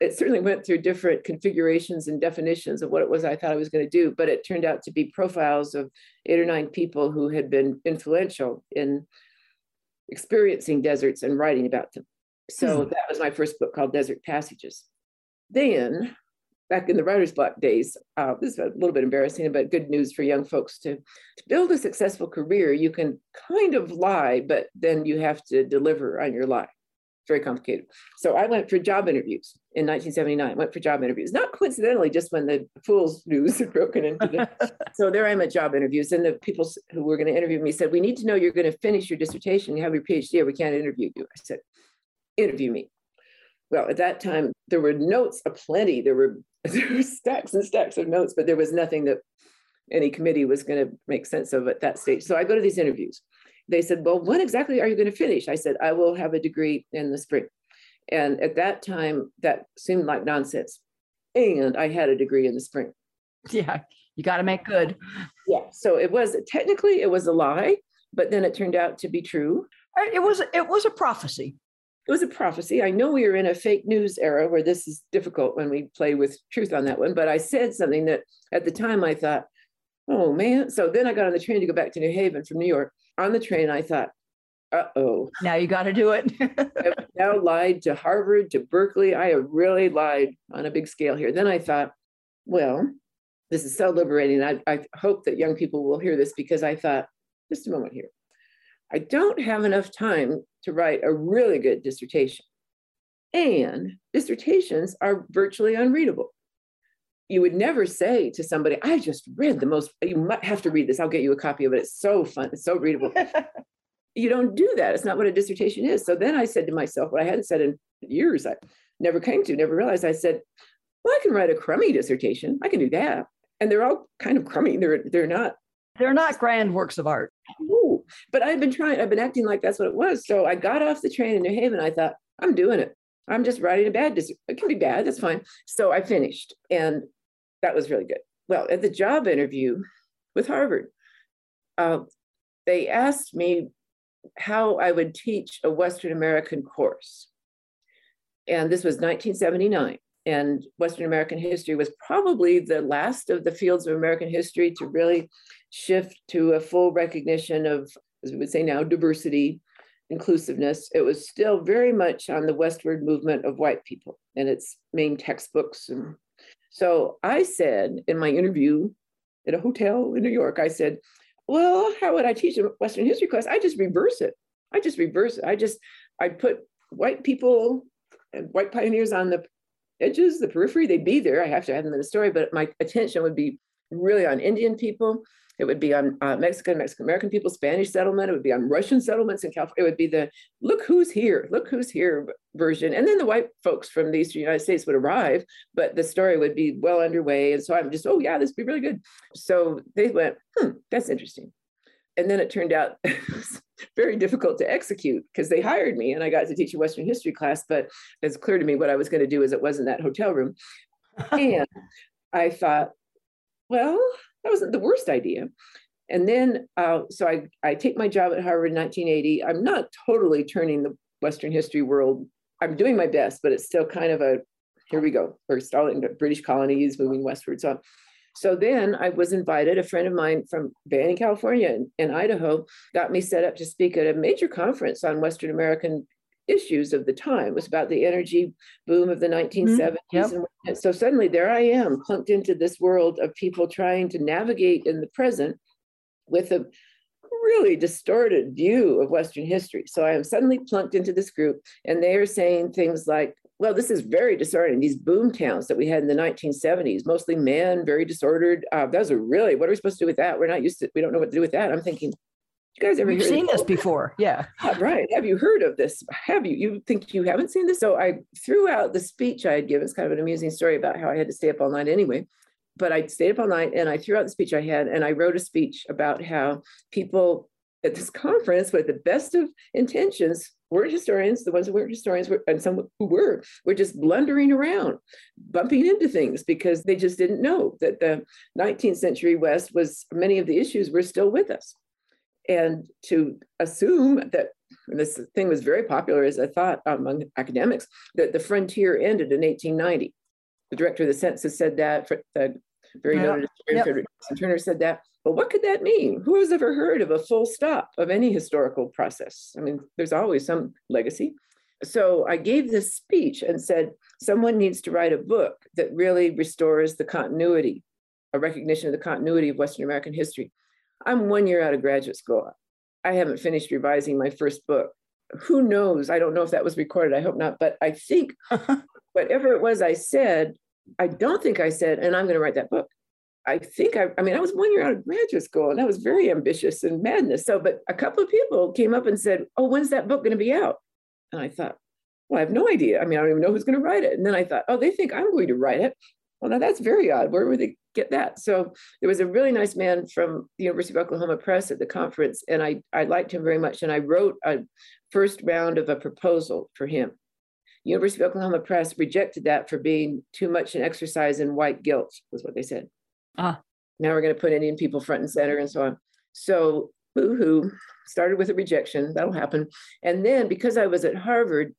it certainly went through different configurations and definitions of what it was I thought I was going to do, but it turned out to be profiles of eight or nine people who had been influential in experiencing deserts and writing about them. So hmm. that was my first book called Desert Passages. Then back in the writer's block days, uh, this is a little bit embarrassing, but good news for young folks to, to build a successful career. You can kind of lie, but then you have to deliver on your lie. Very complicated. So I went for job interviews in 1979. Went for job interviews, not coincidentally, just when the Fool's *laughs* news had broken into the. *laughs* so there I'm at job interviews, and the people who were going to interview me said, "We need to know you're going to finish your dissertation, you have your PhD, or we can't interview you." I said, "Interview me." Well, at that time, there were notes aplenty. There were, *laughs* there were stacks and stacks of notes, but there was nothing that any committee was going to make sense of at that stage. So I go to these interviews they said, Well, when exactly are you going to finish? I said, I will have a degree in the spring. And at that time, that seemed like nonsense. And I had a degree in the spring. Yeah, you got to make good. Yeah. So it was technically it was a lie, but then it turned out to be true. It was it was a prophecy. It was a prophecy. I know we are in a fake news era where this is difficult when we play with truth on that one, but I said something that at the time I thought, oh man. So then I got on the train to go back to New Haven from New York on the train, I thought, uh oh. Now you got to do it. *laughs* I've now lied to Harvard, to Berkeley. I have really lied on a big scale here. Then I thought, well, this is so liberating. I, I hope that young people will hear this because I thought, just a moment here. I don't have enough time to write a really good dissertation. And dissertations are virtually unreadable you would never say to somebody, I just read the most, you might have to read this. I'll get you a copy of it. It's so fun. It's so readable. *laughs* you don't do that. It's not what a dissertation is. So then I said to myself, what I hadn't said in years, I never came to, never realized. I said, well, I can write a crummy dissertation. I can do that. And they're all kind of crummy. They're they're not. They're not grand works of art. Ooh, but I've been trying, I've been acting like that's what it was. So I got off the train in New Haven. I thought, I'm doing it. I'm just writing a bad dissertation. It can be bad, that's fine. So I finished. And that was really good. Well, at the job interview with Harvard, uh, they asked me how I would teach a Western American course. And this was 1979. And Western American history was probably the last of the fields of American history to really shift to a full recognition of, as we would say now, diversity, inclusiveness. It was still very much on the westward movement of white people and its main textbooks and so I said in my interview at a hotel in New York, I said, well, how would I teach a Western history class? I just reverse it. I just reverse it. I just, I put white people and white pioneers on the edges, the periphery, they'd be there. I have to have them in the story, but my attention would be really on Indian people it would be on uh, Mexican, Mexican American people, Spanish settlement. It would be on Russian settlements in California. It would be the look who's here, look who's here version. And then the white folks from the Eastern United States would arrive, but the story would be well underway. And so I'm just, oh, yeah, this would be really good. So they went, hmm, that's interesting. And then it turned out *laughs* very difficult to execute because they hired me and I got to teach a Western history class. But it's clear to me what I was going to do is it wasn't that hotel room. *laughs* and I thought, well, that wasn't the worst idea. And then, uh, so I, I take my job at Harvard in 1980. I'm not totally turning the Western history world. I'm doing my best, but it's still kind of a here we go. We're starting the British colonies moving westward. So, so then I was invited. A friend of mine from Banning, California, and Idaho, got me set up to speak at a major conference on Western American issues of the time. It was about the energy boom of the 1970s. Mm-hmm. Yep. And so suddenly there I am, plunked into this world of people trying to navigate in the present with a really distorted view of Western history. So I am suddenly plunked into this group, and they are saying things like, well, this is very disorienting. These boom towns that we had in the 1970s, mostly men, very disordered. Uh, those are really, what are we supposed to do with that? We're not used to, we don't know what to do with that. I'm thinking, you guys ever seen this before? Yeah. yeah. *laughs* Right. Have you heard of this? Have you? You think you haven't seen this? So I threw out the speech I had given. It's kind of an amusing story about how I had to stay up all night anyway. But I stayed up all night and I threw out the speech I had and I wrote a speech about how people at this conference with the best of intentions weren't historians, the ones who weren't historians were, and some who were, were just blundering around, bumping into things because they just didn't know that the 19th century West was, many of the issues were still with us and to assume that this thing was very popular as I thought among academics that the frontier ended in 1890. The director of the census said that. The very yeah. noted yep. Frederick Turner said that. But what could that mean? Who has ever heard of a full stop of any historical process? I mean, there's always some legacy. So I gave this speech and said, someone needs to write a book that really restores the continuity, a recognition of the continuity of Western American history. I'm one year out of graduate school. I haven't finished revising my first book. who knows? I don't know if that was recorded. I hope not. But I think *laughs* whatever it was I said, I don't think I said, and I'm going to write that book. I think I, I mean, I was one year out of graduate school and I was very ambitious and madness. So, but a couple of people came up and said, Oh, when's that book going to be out? And I thought, Well, I have no idea. I mean, I don't even know who's going to write it. And then I thought, Oh, they think I'm going to write it. Well, now that's very odd. Where would they get that? So there was a really nice man from the University of Oklahoma Press at the conference, and I, I liked him very much. And I wrote a first round of a proposal for him. University of Oklahoma Press rejected that for being too much an exercise in white guilt, was what they said. Ah. Now we're going to put Indian people front and center and so on. So boo-hoo, started with a rejection. That'll happen. And then because I was at Harvard,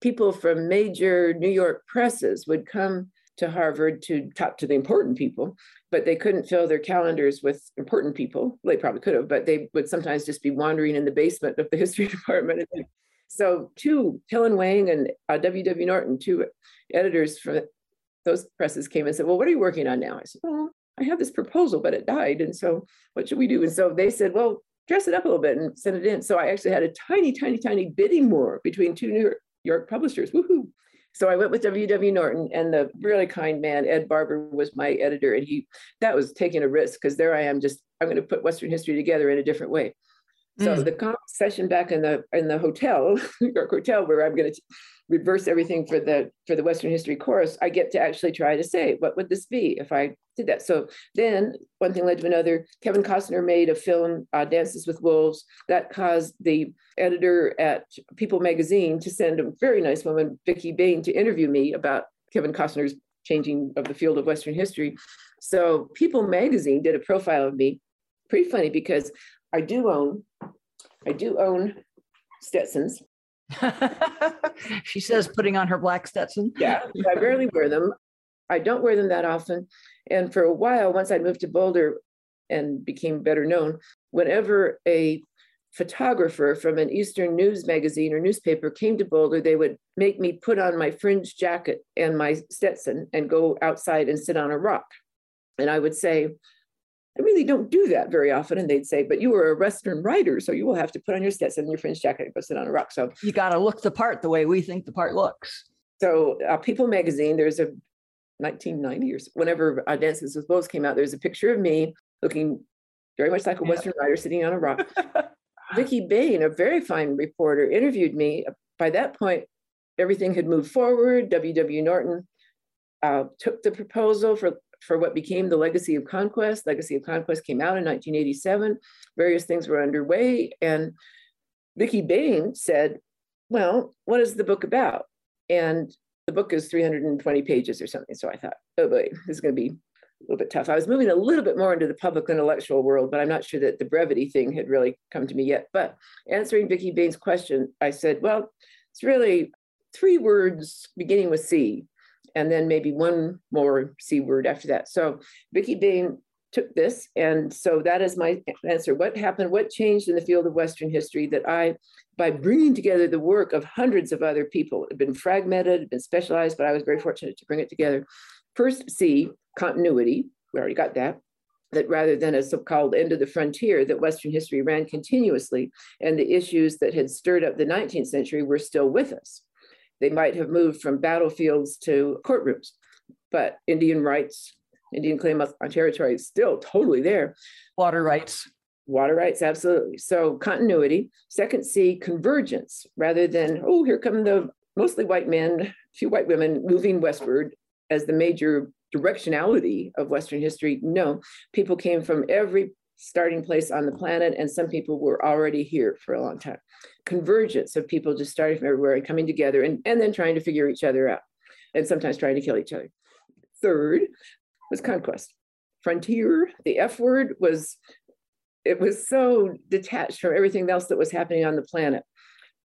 people from major New York presses would come to Harvard to talk to the important people, but they couldn't fill their calendars with important people. They probably could have, but they would sometimes just be wandering in the basement of the *laughs* history department. So, two, Hill and Wang and uh, W.W. Norton, two editors from those presses came and said, Well, what are you working on now? I said, Well, I have this proposal, but it died. And so, what should we do? And so they said, Well, dress it up a little bit and send it in. So, I actually had a tiny, tiny, tiny bidding war between two New York publishers. Woohoo! So I went with W.W. Norton, and the really kind man Ed Barber was my editor, and he that was taking a risk because there I am, just I'm going to put Western history together in a different way. So mm. the session back in the in the hotel, *laughs* New York hotel, where I'm going to reverse everything for the for the Western history course, I get to actually try to say what would this be if I did that. So then one thing led to another. Kevin Costner made a film, uh, Dances with Wolves, that caused the editor at People magazine to send a very nice woman, Vicki Bain, to interview me about Kevin Costner's changing of the field of Western history. So People magazine did a profile of me. Pretty funny because I do own, I do own Stetsons. *laughs* she says putting on her black Stetson. Yeah, I rarely wear them. I don't wear them that often. And for a while, once I moved to Boulder and became better known, whenever a photographer from an Eastern news magazine or newspaper came to Boulder, they would make me put on my fringe jacket and my Stetson and go outside and sit on a rock. And I would say, I really don't do that very often. And they'd say, but you were a Western writer, so you will have to put on your Stetson and your fringe jacket and go sit on a rock. So you got to look the part the way we think the part looks. So uh, People magazine, there's a 1990 or whenever uh, Dances with Wolves came out, there's a picture of me looking very much like a Western writer sitting on a rock. *laughs* Vicki Bain, a very fine reporter, interviewed me. By that point, everything had moved forward. W.W. Norton uh, took the proposal for, for what became the Legacy of Conquest. Legacy of Conquest came out in 1987. Various things were underway. And Vicki Bain said, Well, what is the book about? And the book is 320 pages or something. So I thought, oh boy, this is going to be a little bit tough. I was moving a little bit more into the public intellectual world, but I'm not sure that the brevity thing had really come to me yet. But answering Vicki Bain's question, I said, well, it's really three words beginning with C, and then maybe one more C word after that. So Vicki Bain took this, and so that is my answer. What happened? What changed in the field of Western history that I by bringing together the work of hundreds of other people. Had been fragmented, had been specialized, but I was very fortunate to bring it together. First, see continuity. We already got that. That rather than a so called end of the frontier, that Western history ran continuously, and the issues that had stirred up the 19th century were still with us. They might have moved from battlefields to courtrooms, but Indian rights, Indian claim on territory is still totally there. Water rights Water rights, absolutely. So continuity. Second C, convergence, rather than, oh, here come the mostly white men, a few white women moving westward as the major directionality of Western history. No, people came from every starting place on the planet, and some people were already here for a long time. Convergence of people just starting from everywhere and coming together and, and then trying to figure each other out, and sometimes trying to kill each other. Third was conquest. Frontier, the F word was it was so detached from everything else that was happening on the planet.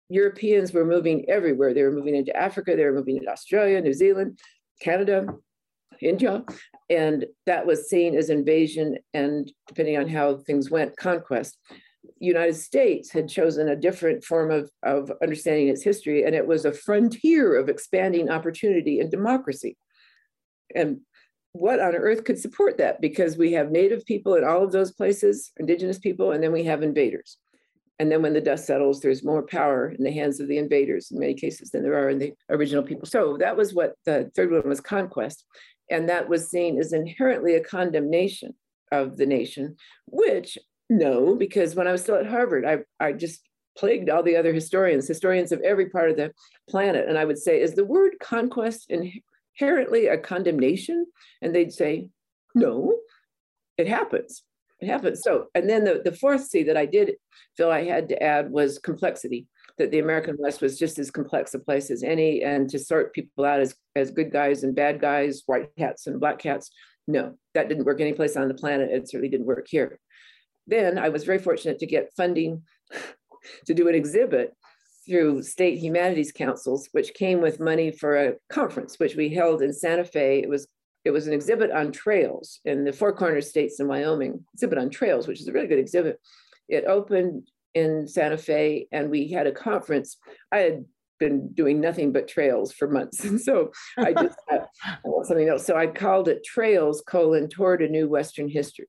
Europeans were moving everywhere. They were moving into Africa, they were moving into Australia, New Zealand, Canada, India, and that was seen as invasion and, depending on how things went, conquest. United States had chosen a different form of, of understanding its history, and it was a frontier of expanding opportunity and democracy. And what on earth could support that? Because we have native people in all of those places, indigenous people, and then we have invaders. And then when the dust settles, there's more power in the hands of the invaders in many cases than there are in the original people. So that was what the third one was conquest. And that was seen as inherently a condemnation of the nation, which no, because when I was still at Harvard, I, I just plagued all the other historians, historians of every part of the planet. And I would say, is the word conquest inherently a condemnation? And they'd say, no, it happens. It happens. So, and then the, the fourth C that I did feel I had to add was complexity, that the American West was just as complex a place as any, and to sort people out as, as good guys and bad guys, white hats and black hats. No, that didn't work anyplace on the planet. It certainly didn't work here. Then I was very fortunate to get funding *laughs* to do an exhibit through state humanities councils, which came with money for a conference, which we held in Santa Fe. It was it was an exhibit on trails in the Four Corners states in Wyoming, exhibit on trails, which is a really good exhibit. It opened in Santa Fe and we had a conference. I had been doing nothing but trails for months. *laughs* And so I *laughs* just had something else. So I called it Trails colon toward a new Western history.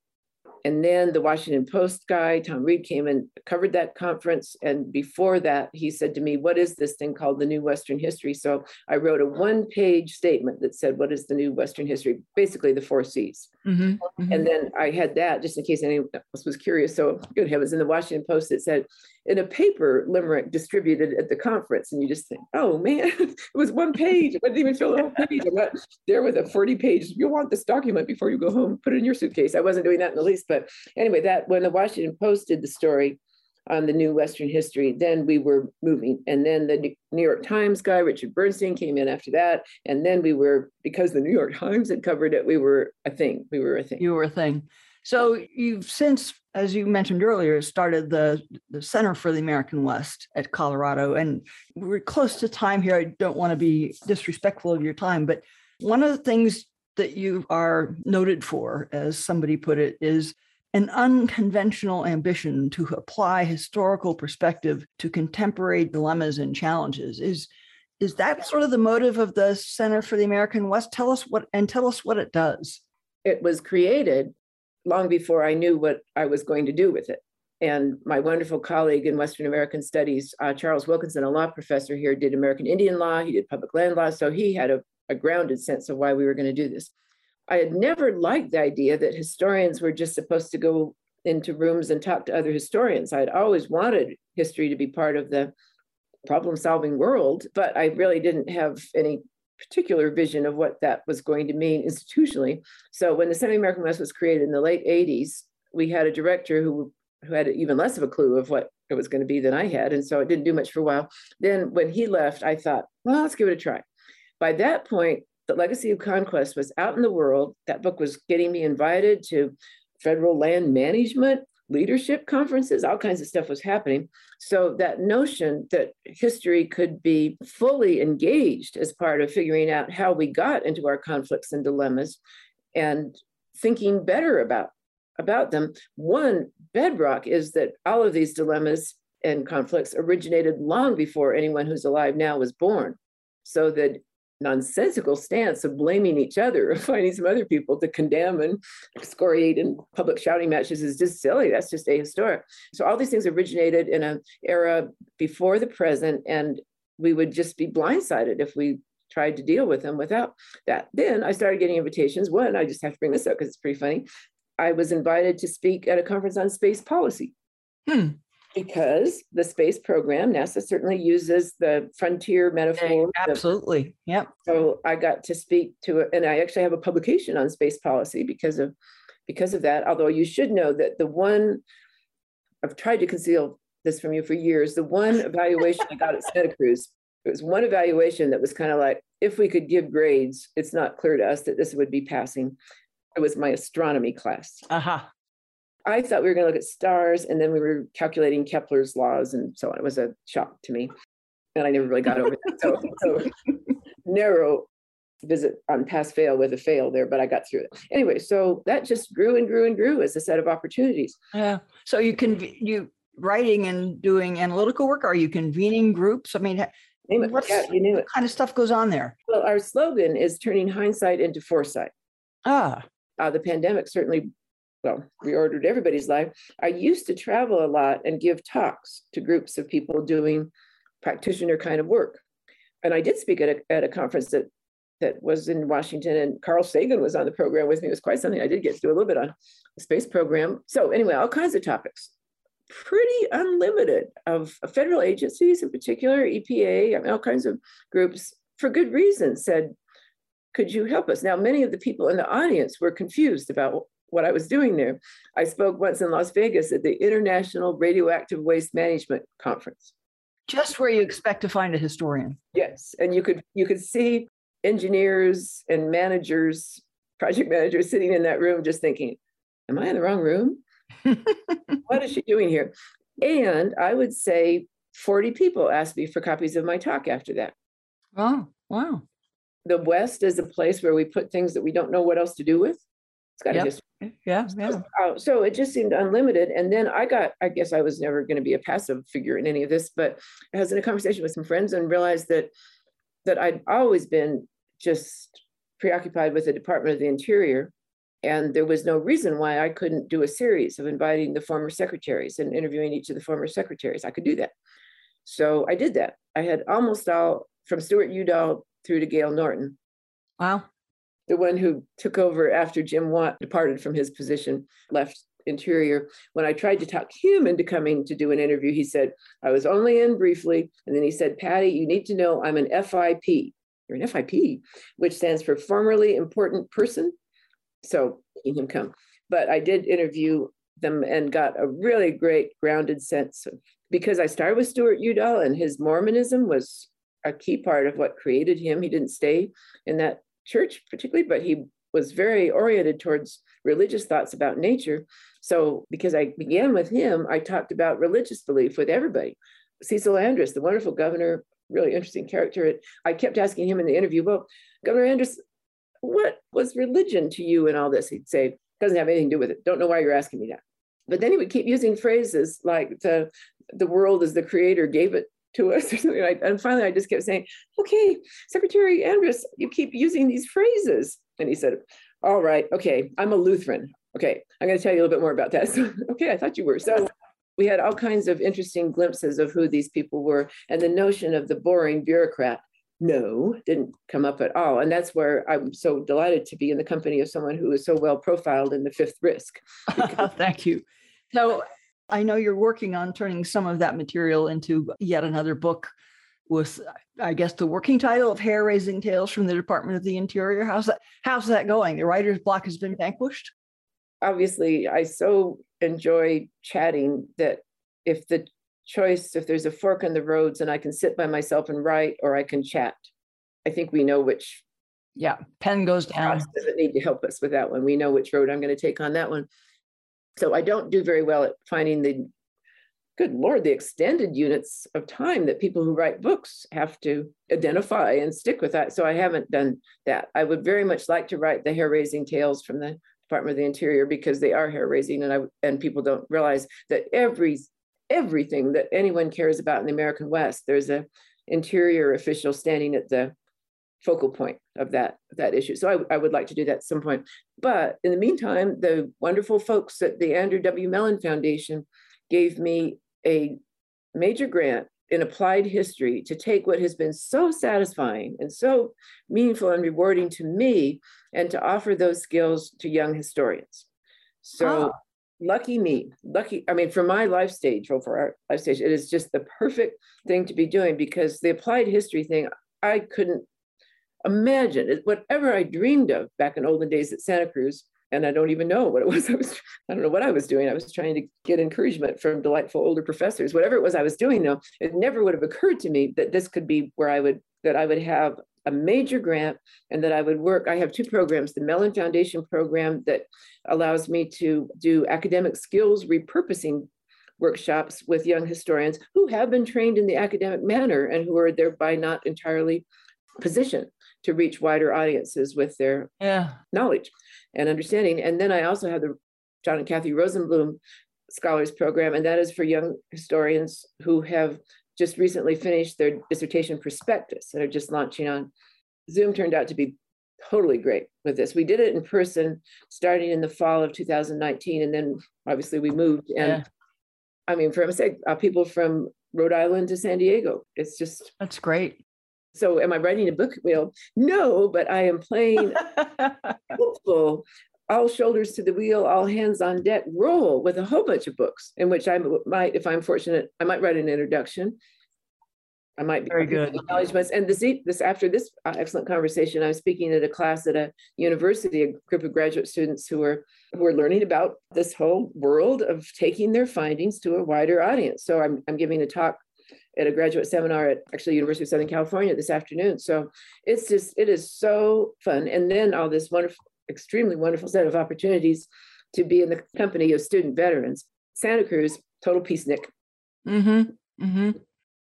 And then the Washington Post guy, Tom Reid, came and covered that conference. And before that, he said to me, What is this thing called the New Western History? So I wrote a one page statement that said, What is the New Western History? Basically, the four C's. Mm-hmm, mm-hmm. And then I had that just in case anyone else was curious. So, good heavens, in the Washington Post, it said, in a paper Limerick distributed at the conference. And you just think, oh man, *laughs* it was one page. I didn't even fill the whole page. I'm not there with a 40 page, you'll want this document before you go home, put it in your suitcase. I wasn't doing that in the least. But anyway, that when the Washington Post did the story on the new Western history, then we were moving. And then the New York Times guy, Richard Bernstein, came in after that. And then we were, because the New York Times had covered it, we were a thing. We were a thing. You were a thing. So you've since, as you mentioned earlier, started the, the Center for the American West at Colorado. And we're close to time here. I don't want to be disrespectful of your time, but one of the things that you are noted for, as somebody put it, is an unconventional ambition to apply historical perspective to contemporary dilemmas and challenges. Is is that sort of the motive of the Center for the American West? Tell us what and tell us what it does. It was created long before I knew what I was going to do with it. And my wonderful colleague in Western American Studies, uh, Charles Wilkinson, a law professor here, did American Indian law, he did public land law. So he had a, a grounded sense of why we were going to do this. I had never liked the idea that historians were just supposed to go into rooms and talk to other historians. I had always wanted history to be part of the problem solving world, but I really didn't have any particular vision of what that was going to mean institutionally. So when the Semi American West was created in the late 80s, we had a director who, who had even less of a clue of what it was going to be than I had. And so it didn't do much for a while. Then when he left, I thought, well, let's give it a try. By that point, The Legacy of Conquest was out in the world. That book was getting me invited to federal land management leadership conferences, all kinds of stuff was happening. So that notion that history could be fully engaged as part of figuring out how we got into our conflicts and dilemmas and thinking better about about them. One bedrock is that all of these dilemmas and conflicts originated long before anyone who's alive now was born. So that nonsensical stance of blaming each other, of *laughs* finding some other people to condemn and excoriate in public shouting matches is just silly. That's just ahistoric. So all these things originated in an era before the present, and we would just be blindsided if we tried to deal with them without that. Then I started getting invitations. One, I just have to bring this up because it's pretty funny. I was invited to speak at a conference on space policy. Hmm because the space program, NASA certainly uses the frontier metaphor. Absolutely. Yep. So I got to speak to it, and I actually have a publication on space policy because of because of that. Although you should know that the one I've tried to conceal this from you for years, the one *laughs* evaluation I got at Santa Cruz, it was one evaluation that was kind of like, if we could give grades, it's not clear to us that this would be passing. It was my astronomy class. Uh-huh. I thought we were going to look at stars, and then we were calculating Kepler's laws, and so on. It was a shock to me, and I never really got over that. So, *laughs* so narrow visit on pass fail with a fail there, but I got through it anyway. So that just grew and grew and grew as a set of opportunities. Yeah. So you can you writing and doing analytical work? Are you convening groups? I mean, what yeah, you knew it. kind of stuff goes on there? Well, our slogan is turning hindsight into foresight. Ah. Uh, the pandemic certainly well, reordered everybody's life. I used to travel a lot and give talks to groups of people doing practitioner kind of work. And I did speak at a, at a conference that that was in Washington, and Carl Sagan was on the program with me. It was quite something. I did get to do a little bit on the space program. So anyway, all kinds of topics, pretty unlimited of federal agencies, in particular EPA, I mean, all kinds of groups, for good reason, said, "Could you help us?" Now, many of the people in the audience were confused about what I was doing there. I spoke once in Las Vegas at the International Radioactive Waste Management Conference. Just where you expect to find a historian. Yes, and you could you could see engineers and managers, project managers sitting in that room just thinking, Am I in the wrong room? *laughs* what is she doing here? And I would say 40 people asked me for copies of my talk after that. Oh, wow. The West is a place where we put things that we don't know what else to do with. It's got yep. a history. Yeah, yeah. So, uh, so it just seemed unlimited. And then I got, I guess I was never going to be a passive figure in any of this, but I was in a conversation with some friends and realized that that I'd always been just preoccupied with the Department of the Interior. And there was no reason why I couldn't do a series of inviting the former secretaries and interviewing each of the former secretaries. I could do that. So I did that. I had almost all from Stewart Udall through to Gale Norton. Wow. The one who took over after Jim Watt departed from his position, left Interior. When I tried to talk him into coming to do an interview, he said, I was only in briefly. And then he said, Patty, you need to know I'm an FIP you're an FIP, which stands for formerly important person. So making him come. But I did interview them and got a really great grounded sense of because I started with Stewart Udall and his Mormonism was a key part of what created him. He didn't stay in that church particularly, but he was very oriented towards religious thoughts about nature. So because I began with him, I talked about religious belief with everybody. Cecil Andrus, the wonderful governor really interesting character. I kept asking him in the interview, well, Governor Andrus, what was religion to you in all this? He'd say, doesn't have anything to do with it. Don't know why you're asking me that. But then he would keep using phrases like the, the world as the creator gave it to us *laughs* or something like that. And finally I just kept saying, okay, Secretary Andrus, you keep using these phrases. And he said, all right, okay, I'm a Lutheran. Okay, I'm going to tell you a little bit more about that. *laughs* So, okay, I thought you were. So we had all kinds of interesting glimpses of who these people were. And the notion of the boring bureaucrat, no, didn't come up at all. And that's where I'm so delighted to be in the company of someone who is so well profiled in the fifth risk. *laughs* Thank you. So I know you're working on turning some of that material into yet another book with I guess the working title of Hair Raising Tales from the Department of the Interior. How's that how's that going? The writer's block has been vanquished? Obviously, I so enjoy chatting that if the choice, if there's a fork in the roads and I can sit by myself and write or I can chat, I think we know which. Yeah, pen goes down. Doesn't need to help us with that one. We know which road I'm going to take on that one. So I don't do very well at finding the good lord the extended units of time that people who write books have to identify and stick with that. So i haven't done that. I would very much like to write the hair raising tales from the Department of the Interior because they are hair raising, and I and people don't realize that every everything that anyone cares about in the American West, there's a interior official standing at the focal point of that that issue. So I, I would like to do that at some point. But in the meantime, the wonderful folks at the Andrew W. Mellon Foundation gave me a major grant in applied history to take what has been so satisfying and so meaningful and rewarding to me and to offer those skills to young historians. So oh. lucky me, lucky, I mean, for my life stage or for our life stage, it is just the perfect thing to be doing because the applied history thing, I couldn't imagine whatever I dreamed of back in olden days at Santa Cruz and I don't even know what it *laughs* was. I was, I don't know what I was doing. I was trying to get encouragement from delightful older professors. Whatever it was I was doing, though, it never would have occurred to me that this could be where I would that I would have a major grant and that I would work. I have two programs: the Mellon Foundation program that allows me to do academic skills repurposing workshops with young historians who have been trained in the academic manner and who are thereby not entirely positioned to reach wider audiences with their yeah. knowledge and understanding. And then I also have the John and Kathy Rosenblum Scholars Program, and that is for young historians who have just recently finished their dissertation prospectus and are just launching on. Zoom turned out to be totally great with this. We did it in person starting in the fall of 2019, and then obviously we moved. And yeah. I mean, for sake, uh, people from Rhode Island to San Diego. It's just that's great. So, am I writing a book? Well, no, but I am playing *laughs* hopeful, all shoulders to the wheel, all hands on deck role with a whole bunch of books in which I might, if I'm fortunate, I might write an introduction. I might be very good acknowledgments. And this this after this uh, excellent conversation, I'm speaking at a class at a university, a group of graduate students who are who are learning about this whole world of taking their findings to a wider audience. So I'm I'm giving a talk at a graduate seminar at actually University of Southern California this afternoon. So it's just it is so fun. And then all this wonderful, extremely wonderful set of opportunities to be in the company of student veterans. Santa Cruz, total peacenik. Mm-hmm. Mm-hmm.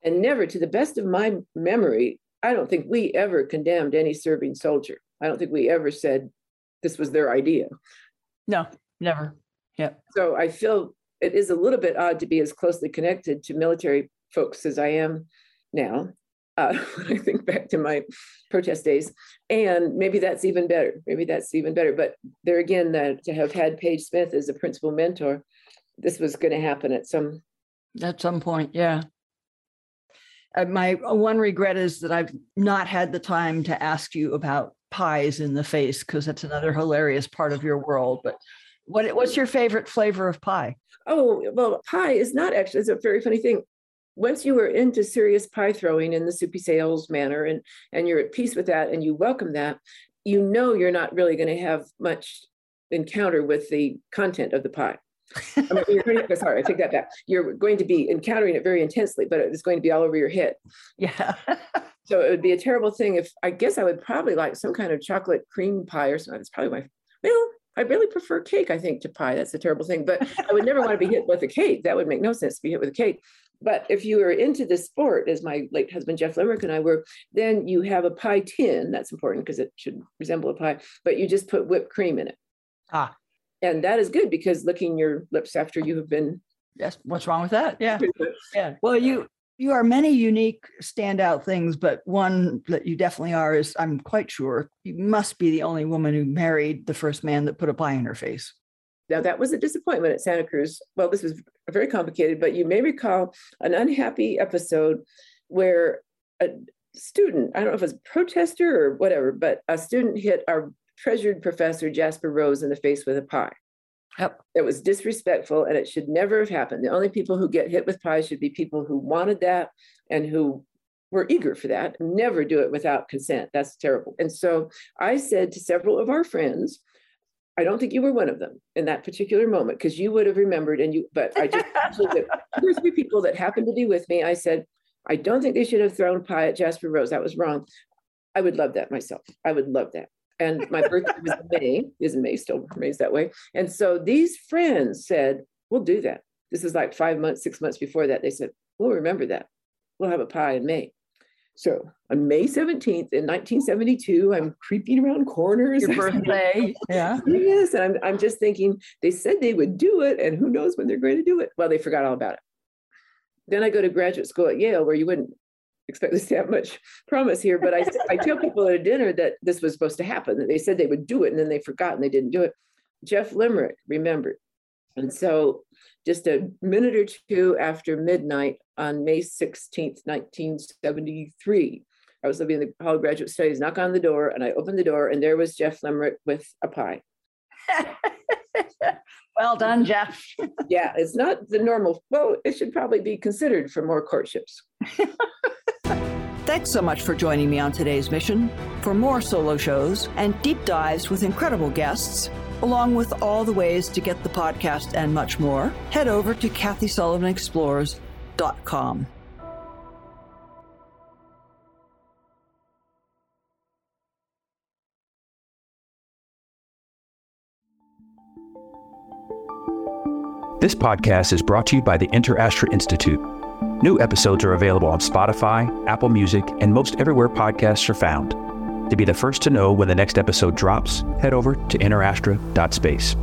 And never, to the best of my memory, I don't think we ever condemned any serving soldier. I don't think we ever said this was their idea. No, never. Yeah. So I feel it is a little bit odd to be as closely connected to military folks as I am now. Uh, *laughs* when I think back to my protest days, and maybe that's even better. Maybe that's even better. But there again, that to have had Page Smith as a principal mentor, this was going to happen at some at some point. Yeah. Uh, my uh, one regret is that I've not had the time to ask you about pies in the face because that's another hilarious part of your world. But what what's your favorite flavor of pie? Oh well, pie is not actually. It's a very funny thing. Once you are into serious pie throwing in the soupy sales manner, and and you're at peace with that, and you welcome that, you know you're not really going to have much encounter with the content of the pie. I mean, *laughs* sorry, I take that back. You're going to be encountering it very intensely, but it's going to be all over your head. Yeah. *laughs* so it would be a terrible thing if I guess I would probably like some kind of chocolate cream pie or something. It's probably my well, I really prefer cake, I think, to pie. That's a terrible thing. But I would never want to be hit with a cake. That would make no sense to be hit with a cake. But if you are into the sport, as my late husband Jeff Limerick and I were, then you have a pie tin. That's important because it should resemble a pie, but you just put whipped cream in it. Ah and that is good because licking your lips after you have been yes what's wrong with that yeah yeah well you you are many unique standout things but one that you definitely are is i'm quite sure you must be the only woman who married the first man that put a pie in her face now that was a disappointment at santa cruz well this was very complicated but you may recall an unhappy episode where a student i don't know if it was a protester or whatever but a student hit our treasured professor Jasper Rose in the face with a pie. Yep. It was disrespectful and it should never have happened. The only people who get hit with pies should be people who wanted that and who were eager for that. Never do it without consent. That's terrible. And so I said to several of our friends, I don't think you were one of them in that particular moment because you would have remembered and you, but I just *laughs* absolutely, there three people that happened to be with me. I said, I don't think they should have thrown pie at Jasper Rose. That was wrong. I would love that myself. I would love that and my birthday was in May, is in May, still remains that way. And so these friends said, We'll do that. This is like five months, six months before that. They said, We'll remember that. We'll have a pie in May. So on May 17th in 1972, I'm creeping around corners. Your *laughs* birthday. yeah. Yes. And I'm, I'm just thinking, they said they would do it, and who knows when they're going to do it. Well, they forgot all about it. Then I go to graduate school at Yale, where you wouldn't expect us to have much promise here, but I, I tell people at a dinner that this was supposed to happen, that they said they would do it and then they forgot and they didn't do it. Jeff Limerick remembered. And so just a minute or two after midnight on May 16th, 1973, I was living in the Hall of Graduate Studies, knock on the door, and I opened the door, and there was Jeff Limerick with a pie. *laughs* well done, Jeff. *laughs* yeah, it's not the normal. Well, it should probably be considered for more courtships. Thanks so much for joining me on today's mission. For more solo shows and deep dives with incredible guests, along with all the ways to get the podcast and much more, head over to KathySullivanExplores.com. This podcast is brought to you by the InterAstra Institute New episodes are available on Spotify, Apple Music, and most everywhere podcasts are found. To be the first to know when the next episode drops, head over to interastra.space.